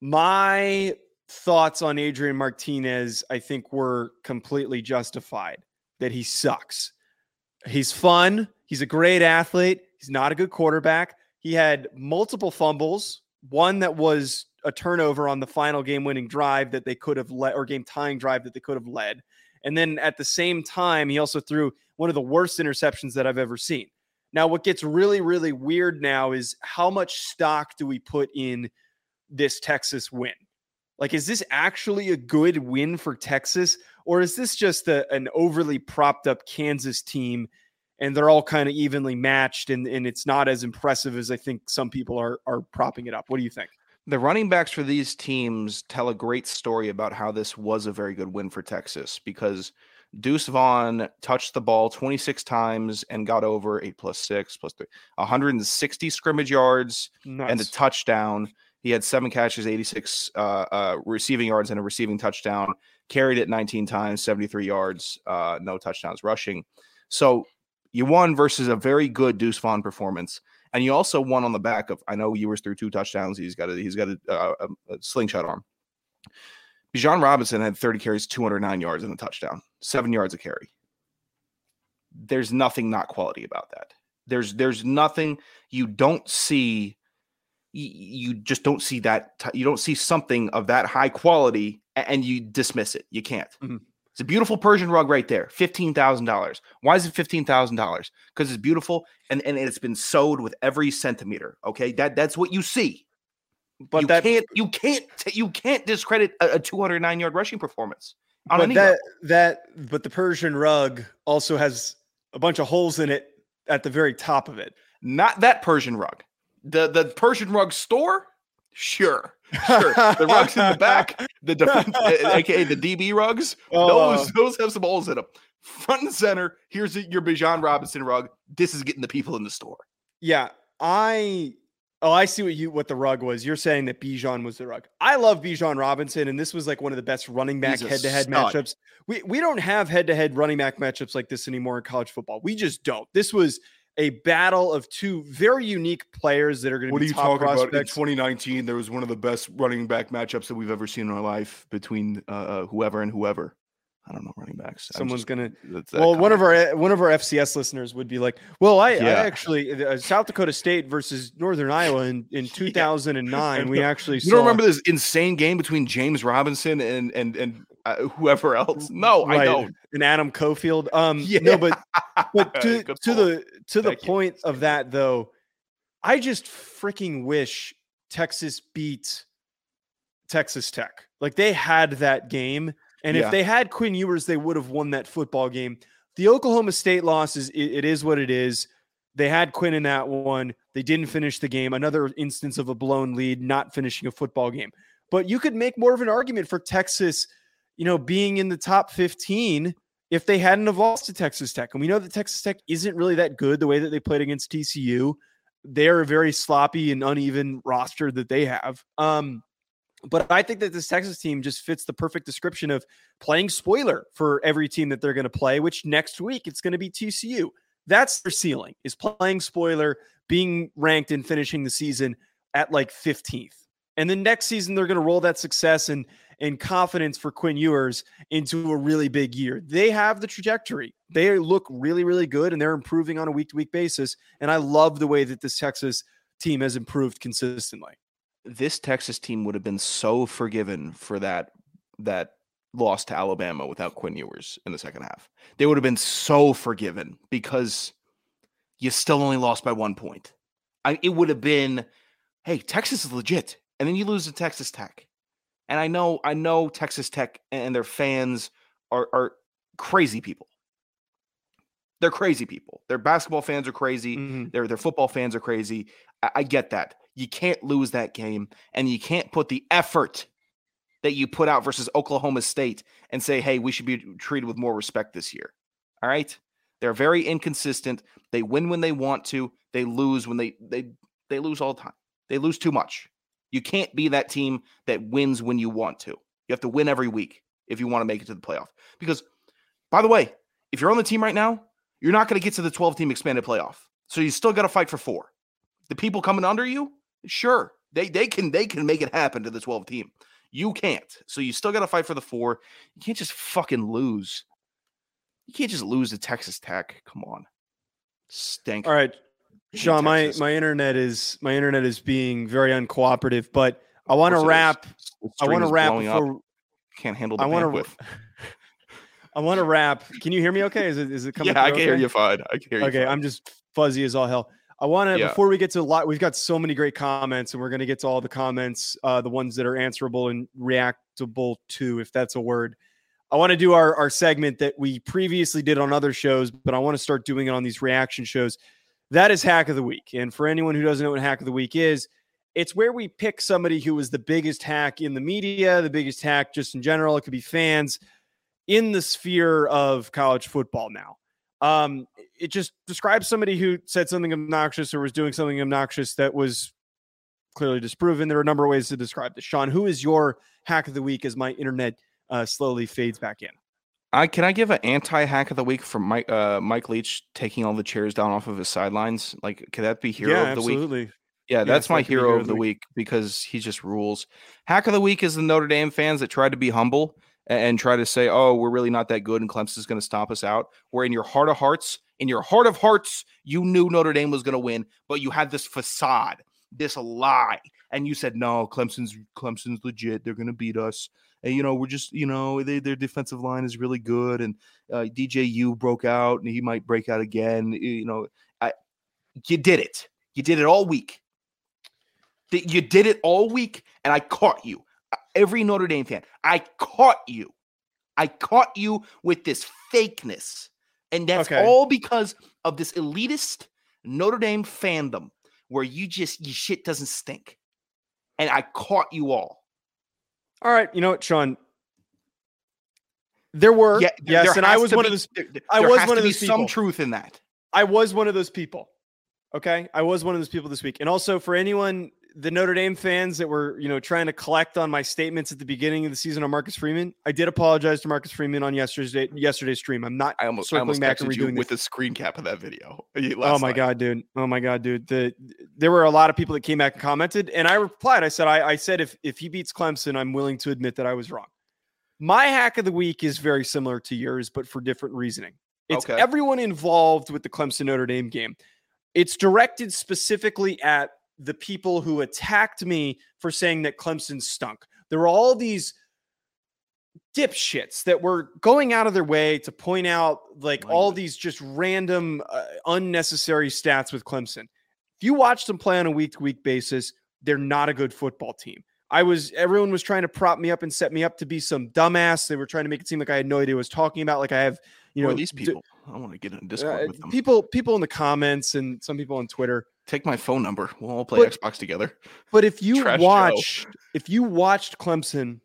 My thoughts on Adrian Martinez, I think, were completely justified that he sucks. He's fun. He's a great athlete. He's not a good quarterback. He had multiple fumbles, one that was a turnover on the final game winning drive that they could have led or game tying drive that they could have led. And then at the same time, he also threw one of the worst interceptions that I've ever seen. Now, what gets really, really weird now is how much stock do we put in this Texas win? Like, is this actually a good win for Texas? Or is this just a, an overly propped up Kansas team and they're all kind of evenly matched and, and it's not as impressive as I think some people are are propping it up. What do you think? The running backs for these teams tell a great story about how this was a very good win for Texas because Deuce Vaughn touched the ball 26 times and got over eight plus six plus three, 160 scrimmage yards and a touchdown. He had seven catches, 86 uh, uh, receiving yards, and a receiving touchdown. Carried it 19 times, 73 yards, uh, no touchdowns rushing. So you won versus a very good Deuce Vaughn performance, and you also won on the back of. I know Ewers threw two touchdowns. He's got a he's got a, a, a slingshot arm. Bijan Robinson had 30 carries, 209 yards and a touchdown, seven yards a carry. There's nothing not quality about that. There's there's nothing you don't see. You just don't see that. You don't see something of that high quality, and you dismiss it. You can't. Mm-hmm. It's a beautiful Persian rug right there. $15,000. Why is it $15,000? Because it's beautiful and, and it's been sewed with every centimeter. Okay. That That's what you see. But you that can't you can't you can't discredit a, a 209 yard rushing performance on but that level. that but the Persian rug also has a bunch of holes in it at the very top of it. Not that Persian rug. The the Persian rug store, sure, sure. The rugs in the back, the defense, aka the DB rugs, Oh, those those have some holes in them. Front and center. Here's your Bijan Robinson rug. This is getting the people in the store. Yeah, I oh I see what you what the rug was. You're saying that Bijan was the rug. I love Bijan Robinson, and this was like one of the best running back head to head matchups. We we don't have head to head running back matchups like this anymore in college football. We just don't. This was a battle of two very unique players that are going to be top prospects. 2019, there was one of the best running back matchups that we've ever seen in our life between uh, whoever and whoever. I don't know running backs. Someone's just- gonna. that's that Well, one of our one of our FCS listeners would be like, "Well, I, I actually uh, South Dakota State versus Northern Iowa in, in 2009. We actually You saw, don't remember this insane game between James Robinson and and and uh, whoever else? No, I don't. and Adam Cofield. Um, Yeah. no, but but to, to the to the Thank you. point of that though, I just freaking wish Texas beat Texas Tech. Like they had that game, and Yeah. if they had Quinn Ewers, they would have won that football game. The Oklahoma State loss is it, it is what it is. They had Quinn in that one. They didn't finish the game. Another instance of a blown lead, not finishing a football game. But you could make more of an argument for Texas, you know, being in the top 15 if they hadn't have lost to Texas Tech. And we know that Texas Tech isn't really that good the way that they played against TCU. They're a very sloppy and uneven roster that they have. Um, but I think that this Texas team just fits the perfect description of playing spoiler for every team that they're going to play, which next week it's going to be TCU. That's their ceiling is playing spoiler, being ranked and finishing the season at like 15th. And then next season they're going to roll that success and and confidence for Quinn Ewers into a really big year. They have the trajectory. They look really, really good and they're improving on a week to week basis. And I love the way that this Texas team has improved consistently. This Texas team would have been so forgiven for that that loss to Alabama without Quinn Ewers in the second half. They would have been so forgiven because you still only lost by one point. I, it would have been, hey, Texas is legit, and then you lose to Texas Tech. And I know, I know Texas Tech and their fans are are crazy people. They're crazy people. Their basketball fans are crazy. Mhm. Their their football fans are crazy. I, I get that. You can't lose that game, and you can't put the effort that you put out versus Oklahoma State and say, "Hey, we should be treated with more respect this year." All right, they're very inconsistent. They win when they want to. They lose when they they they lose all the time. They lose too much. You can't be that team that wins when you want to. You have to win every week if you want to make it to the playoff. Because, by the way, if you're on the team right now, you're not going to get to the 12 team expanded playoff. So you still got to fight for four. The people coming under you, sure, they they can they can make it happen to the 12 team. You can't. So you still got to fight for the four. You can't just fucking lose. You can't just lose to Texas Tech. Come on. Stink. All right. Sean, my, Texas. my internet is my internet is being very uncooperative, but I want to course it is. wrap. I want to wrap up. before Can't handle the I bandwidth. to. I want to wrap. Can you hear me? Okay, is it is it coming? Yeah, I can hear you fine. I can hear you. Okay, fine. I'm just fuzzy as all hell. I want to Yeah. before we get to a lot. We've got so many great comments, and we're going to get to all the comments, uh, the ones that are answerable and reactable to, if that's a word. I want to do our our segment that we previously did on other shows, but I want to start doing it on these reaction shows. That is hack of the week, and for anyone who doesn't know what hack of the week is, it's where we pick somebody who was the biggest hack in the media, the biggest hack just in general. It could be fans in the sphere of college football now. Um, it just describes somebody who said something obnoxious or was doing something obnoxious that was clearly disproven. There are a number of ways to describe this. Sean, who is your hack of the week as my internet uh, slowly fades back in? I can I give an anti hack of the week from Mike uh, Mike Leach taking all the chairs down off of his sidelines? Like, could that be hero yeah, of the week? absolutely. Yeah, Yes, that's my could hero of the week because he just rules. Hack of the week is the Notre Dame fans that tried to be humble and try to say, "Oh, we're really not that good, and Clemson's going to stomp us out." Where in your heart of hearts, in your heart of hearts, you knew Notre Dame was going to win, but you had this facade, this lie, and you said, "No, Clemson's Clemson's legit. They're going to beat us." And you know, we're just, you know, they, their defensive line is really good, and uh, DJU broke out, and he might break out again. You know, I, you did it. You did it all week. You did it all week, and I caught you. Every Notre Dame fan, I caught you. I caught you with this fakeness. And that's Okay. all because of this elitist Notre Dame fandom where you just, your shit doesn't stink. And I caught you all. All right, you know what, Sean? There were Yeah, there- yes, there and I was one be- of those. there- I was one of those some truth in that. I was one of those people. Okay, I was one of those people this week, and also for anyone, the Notre Dame fans that were you know trying to collect on my statements at the beginning of the season on Marcus Freeman, I did apologize to Marcus Freeman on yesterday's yesterday's stream. I'm not I almost, I almost back and you redoing with a screen cap of that video. Oh my night. god, dude! Oh my god, dude! The there were a lot of people that came back and commented, and I replied. I said, I, I said if if he beats Clemson, I'm willing to admit that I was wrong. My hack of the week is very similar to yours, but for different reasoning. It's Okay. everyone involved with the Clemson Notre Dame game. It's directed specifically at the people who attacked me for saying that Clemson stunk. There were all these dipshits that were going out of their way to point out like all these just random uh, unnecessary stats with Clemson. If you watch them play on a week to week basis, they're not a good football team. I was everyone was trying to prop me up and set me up to be some dumbass. They were trying to make it seem like I had no idea what I was talking about. Like I have, you know, these people? I want to get in Discord uh, with them. people people in the comments and some people on Twitter. Take my phone number. We'll all play But- Xbox together. But if you Trash show. watched if you watched Clemson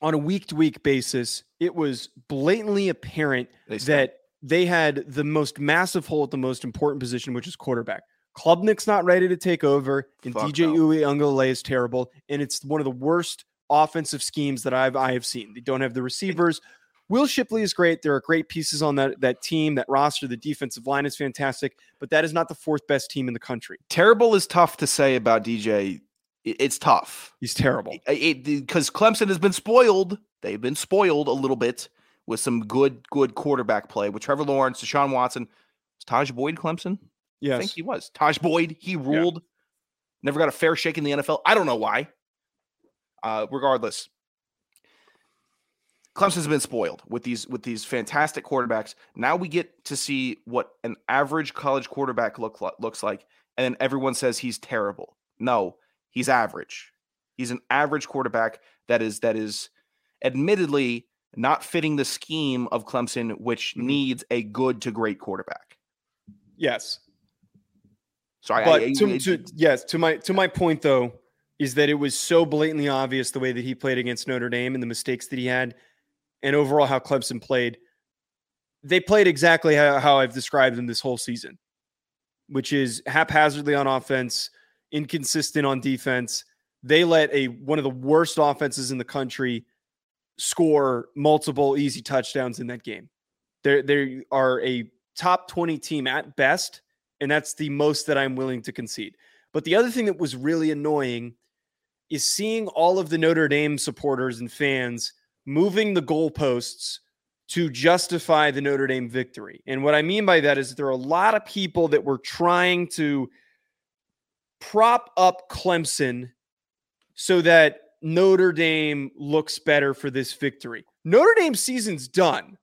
on a week to week basis, it was blatantly apparent They that they had the most massive hole at the most important position, which is quarterback. Klubnik's not ready to take over, and Fuck DJ no. Uiagalelei is terrible, and it's one of the worst offensive schemes that I've I have seen. They don't have the receivers. Will Shipley is great. There are great pieces on that that team, that roster. The defensive line is fantastic, but that is not the fourth best team in the country. terrible is tough to say about DJ. It's tough. He's terrible. because Clemson has been spoiled. They've been spoiled a little bit with some good, good quarterback play with Trevor Lawrence, Deshaun Watson. Was Tajh Boyd Clemson? I think Yes. he was. Tajh Boyd, he ruled. Never got a fair shake in the NFL. I don't know why. Uh, regardless, Clemson's been spoiled with these with these fantastic quarterbacks. Now we get to see what an average college quarterback look looks like, and then everyone says he's terrible. No, he's average. He's an average quarterback that is that is admittedly not fitting the scheme of Clemson, which Mhm. needs a good to great quarterback. Yes. So I, But I, to, I- to yes, to my to my point though, is that it was so blatantly obvious the way that he played against Notre Dame and the mistakes that he had, and overall how Clemson played. They played exactly how, how I've described them this whole season, which is haphazardly on offense, inconsistent on defense. They let a one of the worst offenses in the country score multiple easy touchdowns in that game. They they are a top 20 team at best and that's the most that I'm willing to concede. But the other thing that was really annoying is seeing all of the Notre Dame supporters and fans moving the goalposts to justify the Notre Dame victory. And what I mean by that is there are a lot of people that were trying to prop up Clemson so that Notre Dame looks better for this victory. Notre Dame season's done.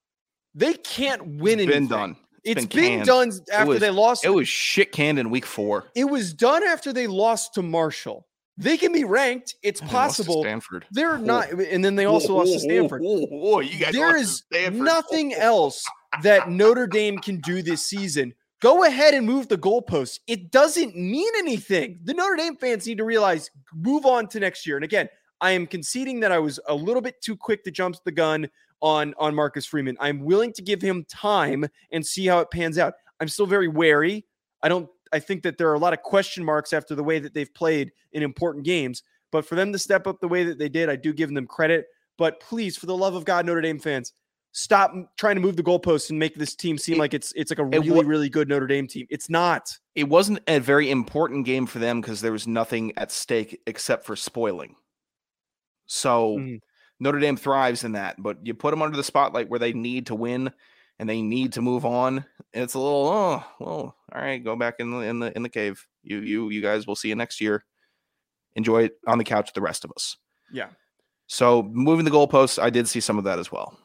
They can't win it's anything. been done. It's been been done after was- they lost. It was shit canned in week four. It was done after they lost to Marshall. They can be ranked. It's And they lost to possible. Stanford. They're not, and then they also Whoa, lost to Stanford. whoa, whoa, whoa, you guys There is nothing else that Notre Dame can do this season. Go ahead and move the goalposts. It doesn't mean anything. The Notre Dame fans need to realize move on to next year. And again, I am conceding that I was a little bit too quick to jump the gun on on Marcus Freeman. I'm willing to give him time and see how it pans out. I'm still very wary. I don't I think that there are a lot of question marks after the way that they've played in important games, but for them to step up the way that they did, I do give them credit. But please, for the love of God, Notre Dame fans, stop trying to move the goalposts and make this team seem It- like it's it's like a really really good Notre Dame team. It's not. It wasn't a very important game for them because there was nothing at stake except for spoiling. So Mhm. Notre Dame thrives in that, but you put them under the spotlight where they need to win and they need to move on. And it's a little, oh, well, all right, go back in the in the in the cave. You mm-hmm. you you guys will see you next year. Enjoy it on the couch with the rest of us. Yeah. So moving the goalposts, I did see some of that as well.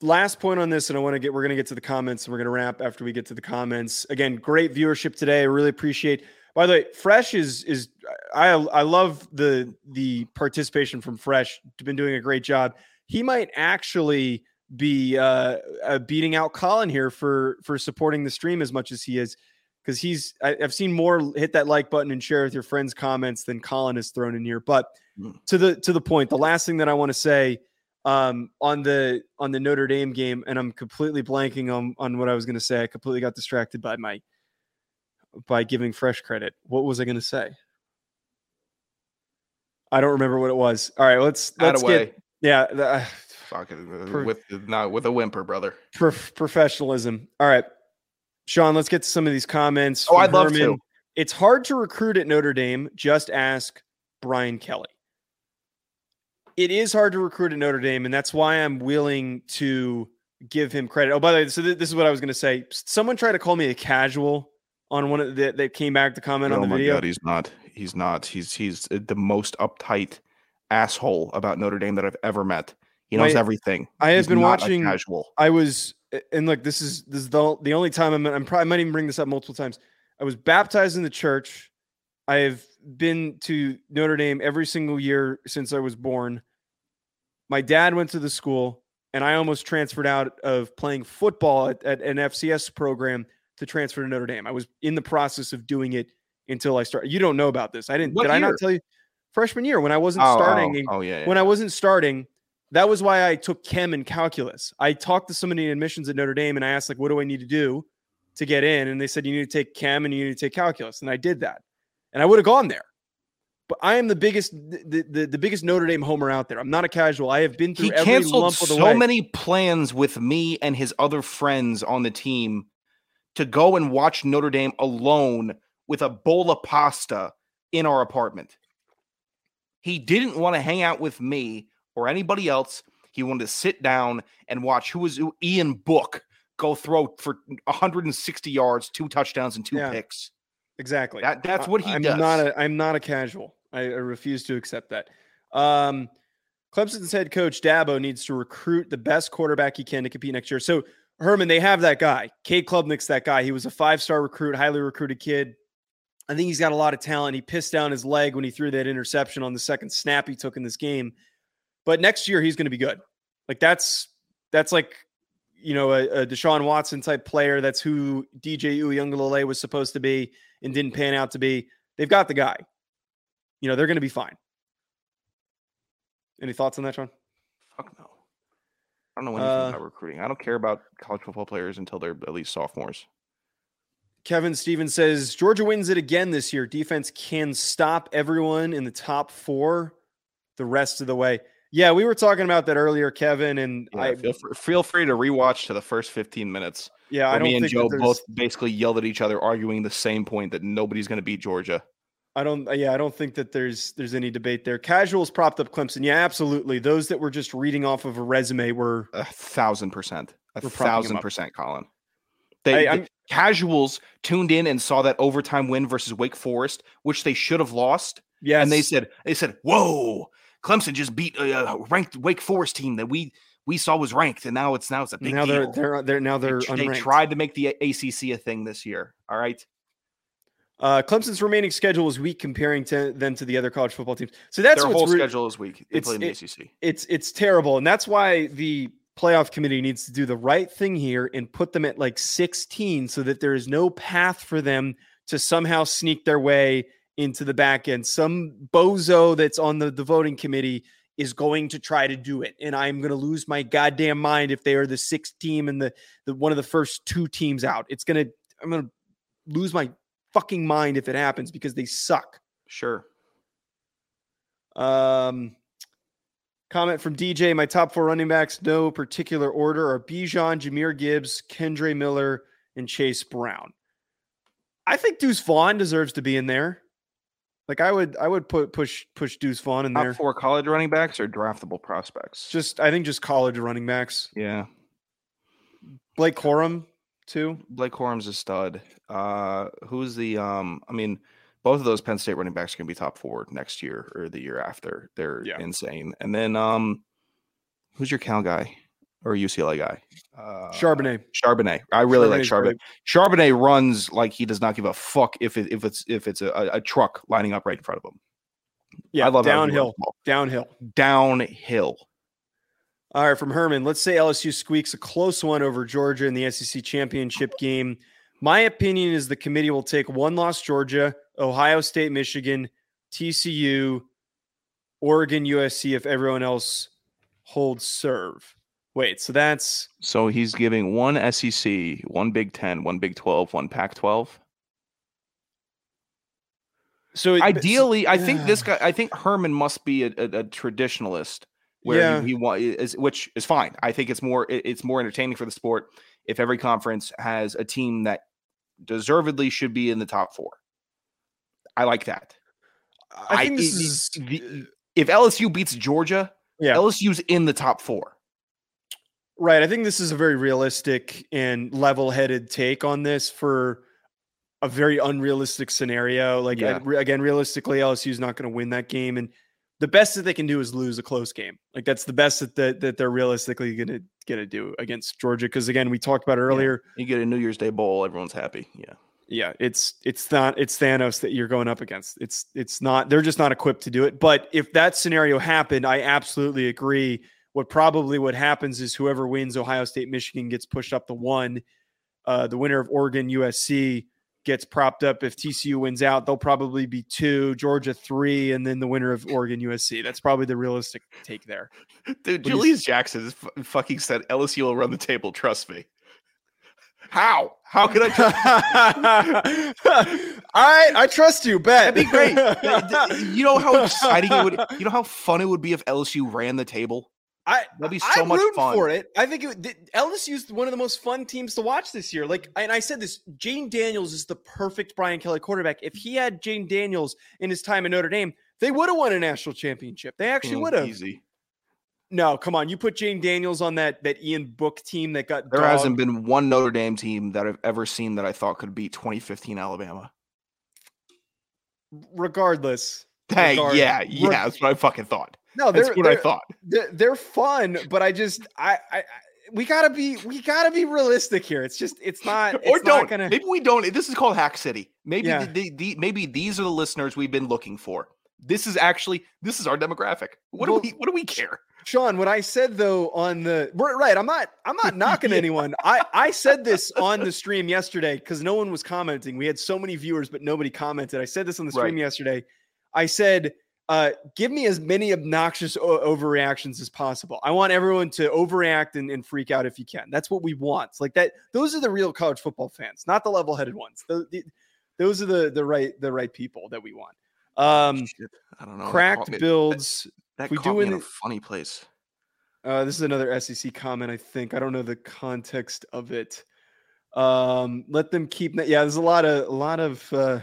last point on this, and I want to get we're going to get to the comments and we're going to wrap after we get to the comments. Again, great viewership today. I really appreciate By the way, Fresh is is I I love the the participation from Fresh. Been doing a great job. He might actually be uh, uh, beating out Colin here for for supporting the stream as much as he is because he's I, have seen more hit that like button and share with your friends comments than Colin has thrown in here. But mm. to the to the point, the last thing that I want to say um, on the on the Notre Dame game, and I'm completely blanking on on what I was going to say. I completely got distracted by my by giving fresh credit. What was I going to say? I don't remember what it was. All right, let's let's get yeah. The, uh, Fuck it, uh, with not with a whimper, brother. Prof- professionalism. All right, Sean. Let's get to some of these comments. Oh, I'd Herman. love to. It's hard to recruit at Notre Dame. Just ask Brian Kelly it is hard to recruit at Notre Dame, and that's why I'm willing to give him credit. Oh, by the way, so th- this is what I was going to say. Someone tried to call me a casual on one of the, that came back to comment oh on the video. Oh my god, he's not. He's not. He's he's the most uptight asshole about Notre Dame that I've ever met. He knows my, everything. I have he's been watching. Casual. I was, and look, this is this is the the only time I'm. I'm probably I might even bring this up multiple times. I was baptized in the church. I have been to Notre Dame every single year since I was born. My dad went to the school, and I almost transferred out of playing football at, at an FCS program to transfer to Notre Dame. I was in the process of doing it until I started. You don't know about this. I didn't. What did year? I not tell you? Freshman year when I wasn't oh, oh. starting. Oh, oh yeah, yeah, When I wasn't starting, that was why I took chem and calculus. I talked to somebody in admissions at Notre Dame and I asked like, what do I need to do to get in? And they said you need to take chem and you need to take calculus, and I did that, and I would have gone there. But I am the biggest the, the, the, biggest Notre Dame homer out there. I'm not a casual. I have been through he every lump of the so way. many plans with me and his other friends on the team to go and watch Notre Dame alone with a bowl of pasta in our apartment. He didn't want to hang out with me or anybody else. He wanted to sit down and watch who was Ian Book go throw for 160 yards, two touchdowns, and two yeah. picks. Exactly. That, that's what he I'm does. Not a, I'm not a casual. I, I refuse to accept that. Um, Clemson's head coach Dabo needs to recruit the best quarterback he can to compete next year. So Herman, they have that guy. Cade Klubnik's that guy. He was a five-star recruit, highly recruited kid. I think he's got a lot of talent. He pissed down his leg when he threw that interception on the second snap he took in this game. But next year he's going to be good. Like that's that's like you know a, a Deshaun Watson type player. That's who DJ Uiagalelei was supposed to be and didn't pan out to be. They've got the guy. You know, they're going to be fine. Any thoughts on that, Sean? Fuck no. I don't know anything uh, about recruiting. I don't care about college football players until they're at least sophomores. Kevin Stevens says Georgia wins it again this year. Defense can stop everyone in the top four the rest of the way. Yeah, we were talking about that earlier, Kevin, and yeah, I feel free, feel free to rewatch to the first 15 minutes. Yeah, I don't me and Joe both basically yelled at each other, arguing the same point that nobody's going to beat Georgia. I don't. Uh, yeah, I don't think that there's there's any debate there. Casuals propped up Clemson. Yeah, absolutely. Those that were just reading off of a resume were a thousand percent, a thousand percent, Colin. They, I, the casuals tuned in and saw that overtime win versus Wake Forest, which they should have lost. Yeah, and they said they said, "Whoa, Clemson just beat a ranked Wake Forest team that we we saw was ranked, and now it's now it's a big now they're they're they're now they're they, they tried to make the ACC a thing this year. All right. Uh, Clemson's remaining schedule is weak comparing to them to the other college football teams. So that's their whole re- schedule is weak. They it's, play in the it, ACC. It's it's terrible, and that's why the playoff committee needs to do the right thing here and put them at like 16, so that there is no path for them to somehow sneak their way into the back end. Some bozo that's on the, the voting committee is going to try to do it. And I'm going to lose my goddamn mind if they are the sixth team and the, the one of the first two teams out. It's going to, I'm going to lose my fucking mind if it happens because they suck. Sure. Um, comment from DJ My top four running backs, no particular order, are Bijan, Jahmyr Gibbs, Kendre Miller, and Chase Brown. I think Deuce Vaughn deserves to be in there. Like I would, I would put push push Deuce Vaughn in Top there. Four college running backs or draftable prospects. Just, I think just college running backs. Yeah. Blake Corum too. Blake Corum's a stud. Uh, who's the? Um, I mean, both of those Penn State running backs can be top four next year or the year after. They're yeah. insane. And then, um, who's your Cal guy? Or UCLA guy? Uh, Charbonnet. Charbonnet. I really like Charbonnet. great. Charbonnet runs like he does not give a fuck if it, if it's if it's a, a truck lining up right in front of him. Yeah, I love downhill. Downhill. Downhill. All right, from Herman. Let's say LSU squeaks a close one over Georgia in the SEC championship game. My opinion is the committee will take one loss Georgia, Ohio State, Michigan, TCU, Oregon, USC if everyone else holds serve. Wait, so that's So he's giving one SEC, one Big Ten, one Big Twelve, one Pac twelve. so it- Ideally, I think this guy. I think Herman must be a, a, a traditionalist, where Yeah. he, he is, which is fine. I think it's more it- it's more entertaining for the sport if every conference has a team that deservedly should be in the top four. I like that. I think I- this the- is the- uh, if LSU beats Georgia, Yeah. LSU's in the top four. Right. I think this is a very realistic and level headed take on this for a very unrealistic scenario. Like, Yeah. Again, realistically, LSU is not going to win that game. And the best that they can do is lose a close game. Like, that's the best that, that, that they're realistically going to going to do against Georgia. Because, again, we talked about earlier. You get a New Year's Day bowl, everyone's happy. Yeah. Yeah, it's it's not it's Thanos that you're going up against. It's it's not they're just not equipped to do it. But if that scenario happened, I absolutely agree. What probably what happens is whoever wins Ohio State Michigan gets pushed up to one. Uh, the winner of Oregon USC gets propped up. If TCU wins out, they'll probably be two, Georgia three, and then the winner of Oregon USC. That's probably the realistic take there. Dude, you Julius Jackson is fu- fucking said LSU will run the table. Trust me. How? How can I? Trust? All right, I trust you. Bet That'd be great. You know how exciting it would. You know how fun it would be if LSU ran the table. I That'd be so I'm much fun. for it. I think it, LSU's one of the most fun teams to watch this year. Like, and I said this, Jayden Daniels is the perfect Brian Kelly quarterback. If he had Jayden Daniels in his time at Notre Dame, they would have won a national championship. They actually Mm, would have. Easy. No, come on, you put Jayden Daniels on that that Ian Book team that got There hasn't been one Notre Dame team that I've ever seen that I thought could beat 2015 Alabama. regardless. Hey, regard- yeah, reg- yeah, that's what I fucking thought. No, That's they're, what I thought. they're, they're fun, but I just I, I I- we gotta be we gotta be realistic here. It's just it's not it's or don't. gonna Maybe we don't. This is called Hack City. Maybe Yeah. the, the, the- maybe these are the listeners we've been looking for. This is actually this is our demographic. What Well, do we what do we care? Sean, what I said though on the we're- right, I'm not I'm not knocking anyone. I I said this on the stream yesterday because no one was commenting. We had so many viewers, but nobody commented. I said this on the stream Right. yesterday. I said, uh, give me as many obnoxious o- overreactions as possible. I want everyone to overreact and, and freak out if you can. That's what we want. It's like that. Those are the real college football fans, not the level-headed ones. Those, the, those are the the right the right people that we want. Um, I don't know. that cracked me- builds. That we caught do in a funny place. Uh, this is another SEC comment, I think. I don't know the context of it. Um, let them keep. Yeah, there's a lot of a lot of uh,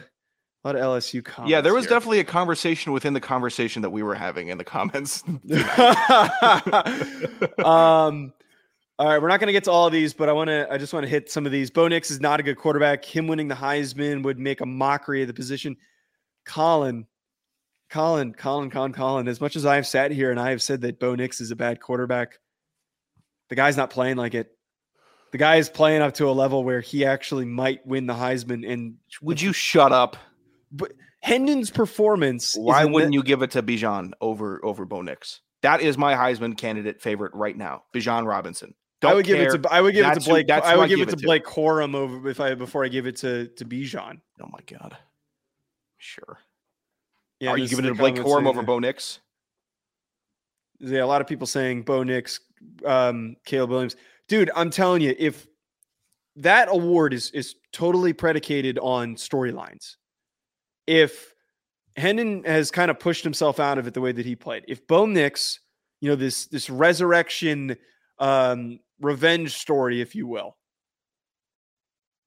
a lot of LSU comments. Yeah, there was here. definitely a conversation within the conversation that we were having in the comments. um, all right, we're not going to get to all of these, but I want to. I just want to hit some of these. Bo Nix is not a good quarterback. Him winning the Heisman would make a mockery of the position. Colin, Colin, Colin, Colin, Colin. As much as I have sat here and I have said that Bo Nix is a bad quarterback, the guy's not playing like it. The guy is playing up to a level where he actually might win the Heisman. And Would you shut up? But Hendon's performance. Why wouldn't you give it to Bijan over over Bo Nix? That is my Heisman candidate favorite right now. Bijan Robinson. Don't I would give it to. I would give it That's to who- Blake. that's I would I give it it to to. Blake Corum over if I before I give it to to Bijan. Oh my god. Sure. Yeah, Are you giving it to Blake Corum over that- Bo Nix? Yeah, a lot of people saying Bo Nix, um, Caleb Williams. Dude, I'm telling you, if that award is is totally predicated on storylines, if Hendon has kind of pushed himself out of it the way that he played, if Bo Nix, you know, this this resurrection um revenge story, if you will,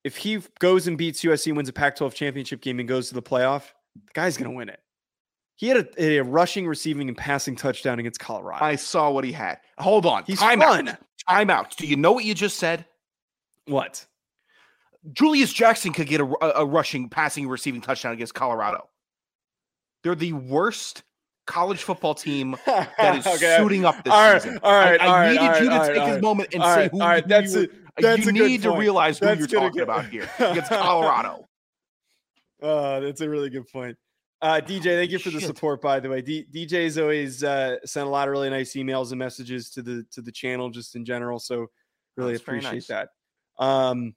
if he goes and beats USC, wins a Pac-12 championship game, and goes to the playoff, the guy's gonna win it. He had a, a rushing, receiving, and passing touchdown against Colorado. I saw what he had. Hold on. He's Time fun. out. Time out. Do you know what you just said? What? Julius Jackson could get a, a- a rushing, passing, receiving touchdown against Colorado. They're the worst college football team that is Okay. suiting up this All right, season. all right, I, I all right, needed all right, you to right, take right. moment and say who, all right, that's you, a- that's you a need to realize who That's you're talking get- about here It's Colorado. Oh, that's a really good point. Uh, DJ, thank you for the support. By the way, D- DJ's always uh, sent a lot of really nice emails and messages to the to the channel, just in general. So really That's appreciate nice. that. Um,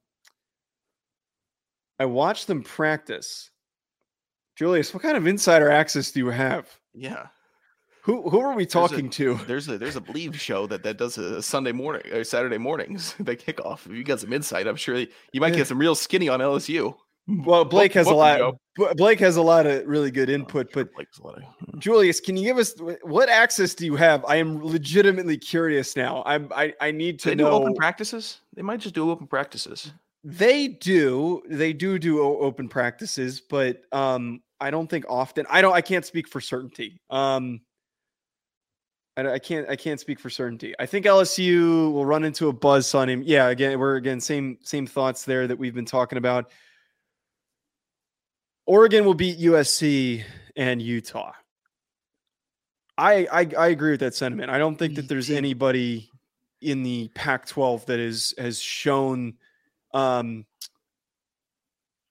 I watched them practice. Julius, what kind of insider access do you have? Yeah, Who who are we a- talking to? there's a there's a Bleav show that that does a Sunday morning or Saturday mornings They kick off. If you got some insight, I'm sure you might get some real skinny on LSU. Well, Blake has a welcome, lot. B- Blake has a lot of really good oh, input, but a lot of- hmm. Julius, can you give us what access do you have? I am legitimately curious now. I'm I, I need to they do know. open practices. They might just do open practices. They do. They do do open practices, but um, I don't think often. I don't. I can't speak for certainty. Um, I, I can't. I can't speak for certainty. I think LSU will run into a buzz on him. Yeah. Again, we're again same same thoughts there that we've been talking about. Oregon will beat USC and Utah. I I, I agree with that sentiment. I don't think that there's anybody in the Pac-12 that is has shown. Um,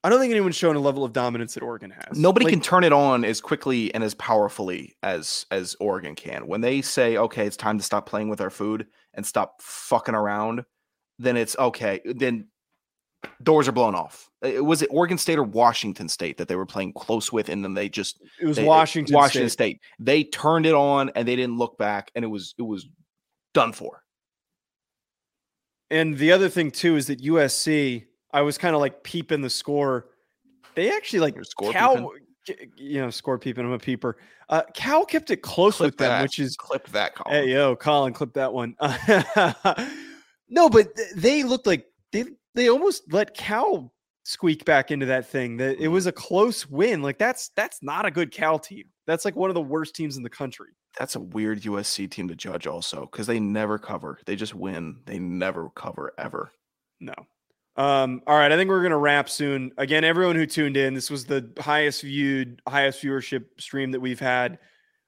I don't think anyone's shown a level of dominance that Oregon has. Nobody Like, can turn it on as quickly and as powerfully as as Oregon can. When they say, "Okay, it's time to stop playing with our food and stop fucking around," then it's okay. Then doors are blown off. Uh, Was it Oregon State or Washington State that they were playing close with, and then they just It was they- Washington. Washington State. State. They turned it on and they didn't look back, and it was it was done for. And the other thing too is that USC. I was kind of like peeping the score. They actually like You're score Cal. g- You know, score peeping. I'm a peeper. Uh, Cal kept it close Clip with them, which is Clip that, Colin. Hey yo, Colin, clip that one. no, but they looked like they they almost let Cal squeak back into that thing. That it was a close win. Like that's that's not a good Cal team. That's like one of the worst teams in the country. That's a weird USC team to judge, also, because they never cover. They just win. They never cover ever. No. Um, all right, I think we're gonna wrap soon. Again, everyone who tuned in, this was the highest viewed, highest viewership stream that we've had.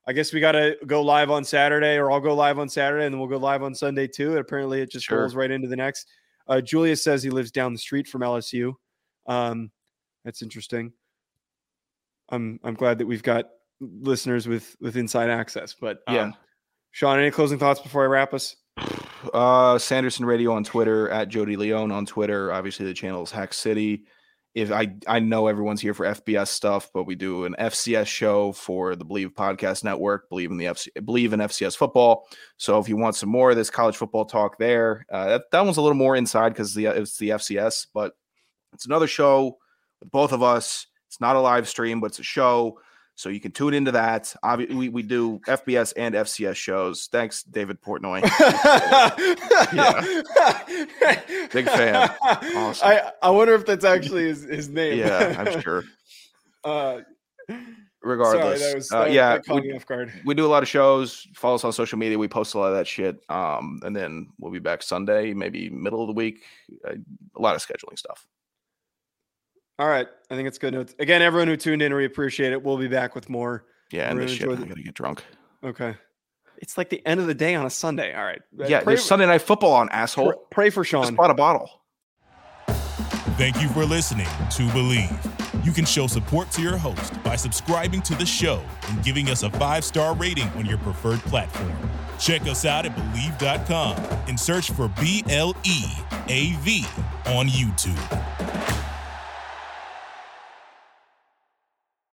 I guess we gotta go live on Saturday, or I'll go live on Saturday, and then we'll go live on Sunday too. And apparently, it just Sure. rolls right into the next. Uh, Julius says he lives down the street from LSU. Um, that's interesting. I'm I'm glad that we've got listeners with with inside access. But um, Yeah. Sean, any closing thoughts before I wrap us? Uh, Sanderson Radio on Twitter at Jody Leone on Twitter. Obviously, the channel is Hack City. If I I know everyone's here for FBS stuff, but we do an FCS show for the Bleav Podcast Network. Believe in the FC, believe in FCS football. So if you want some more of this college football talk, there uh, that that one's a little more inside because the it's the FCS, but it's another show with both of us. It's not a live stream, but it's a show. So you can tune into that. Obviously, we, we do FBS and FCS shows. Thanks, David Portnoy. Big fan. Awesome. I, I wonder if that's actually his, his name. yeah, I'm sure. Uh, Regardless, sorry, that was, uh, yeah, we, me off guard. we do a lot of shows. Follow us on social media. We post a lot of that shit. Um, and then we'll be back Sunday, maybe middle of the week. Uh, a lot of scheduling stuff. All right, I think it's good notes. Again, everyone who tuned in, we appreciate it. We'll be back with more. Yeah, and We're this gonna shit. enjoy I the- gotta get drunk. Okay, it's like the end of the day on a Sunday. All right, Uh, Yeah, pray, there's Sunday night football on pr- asshole. pray for Just Sean. bought a bottle. Thank you for listening to Bleav. You can show support to your host by subscribing to the show and giving us a five star rating on your preferred platform. Check us out at Bleav.com and search for B L E A V on YouTube.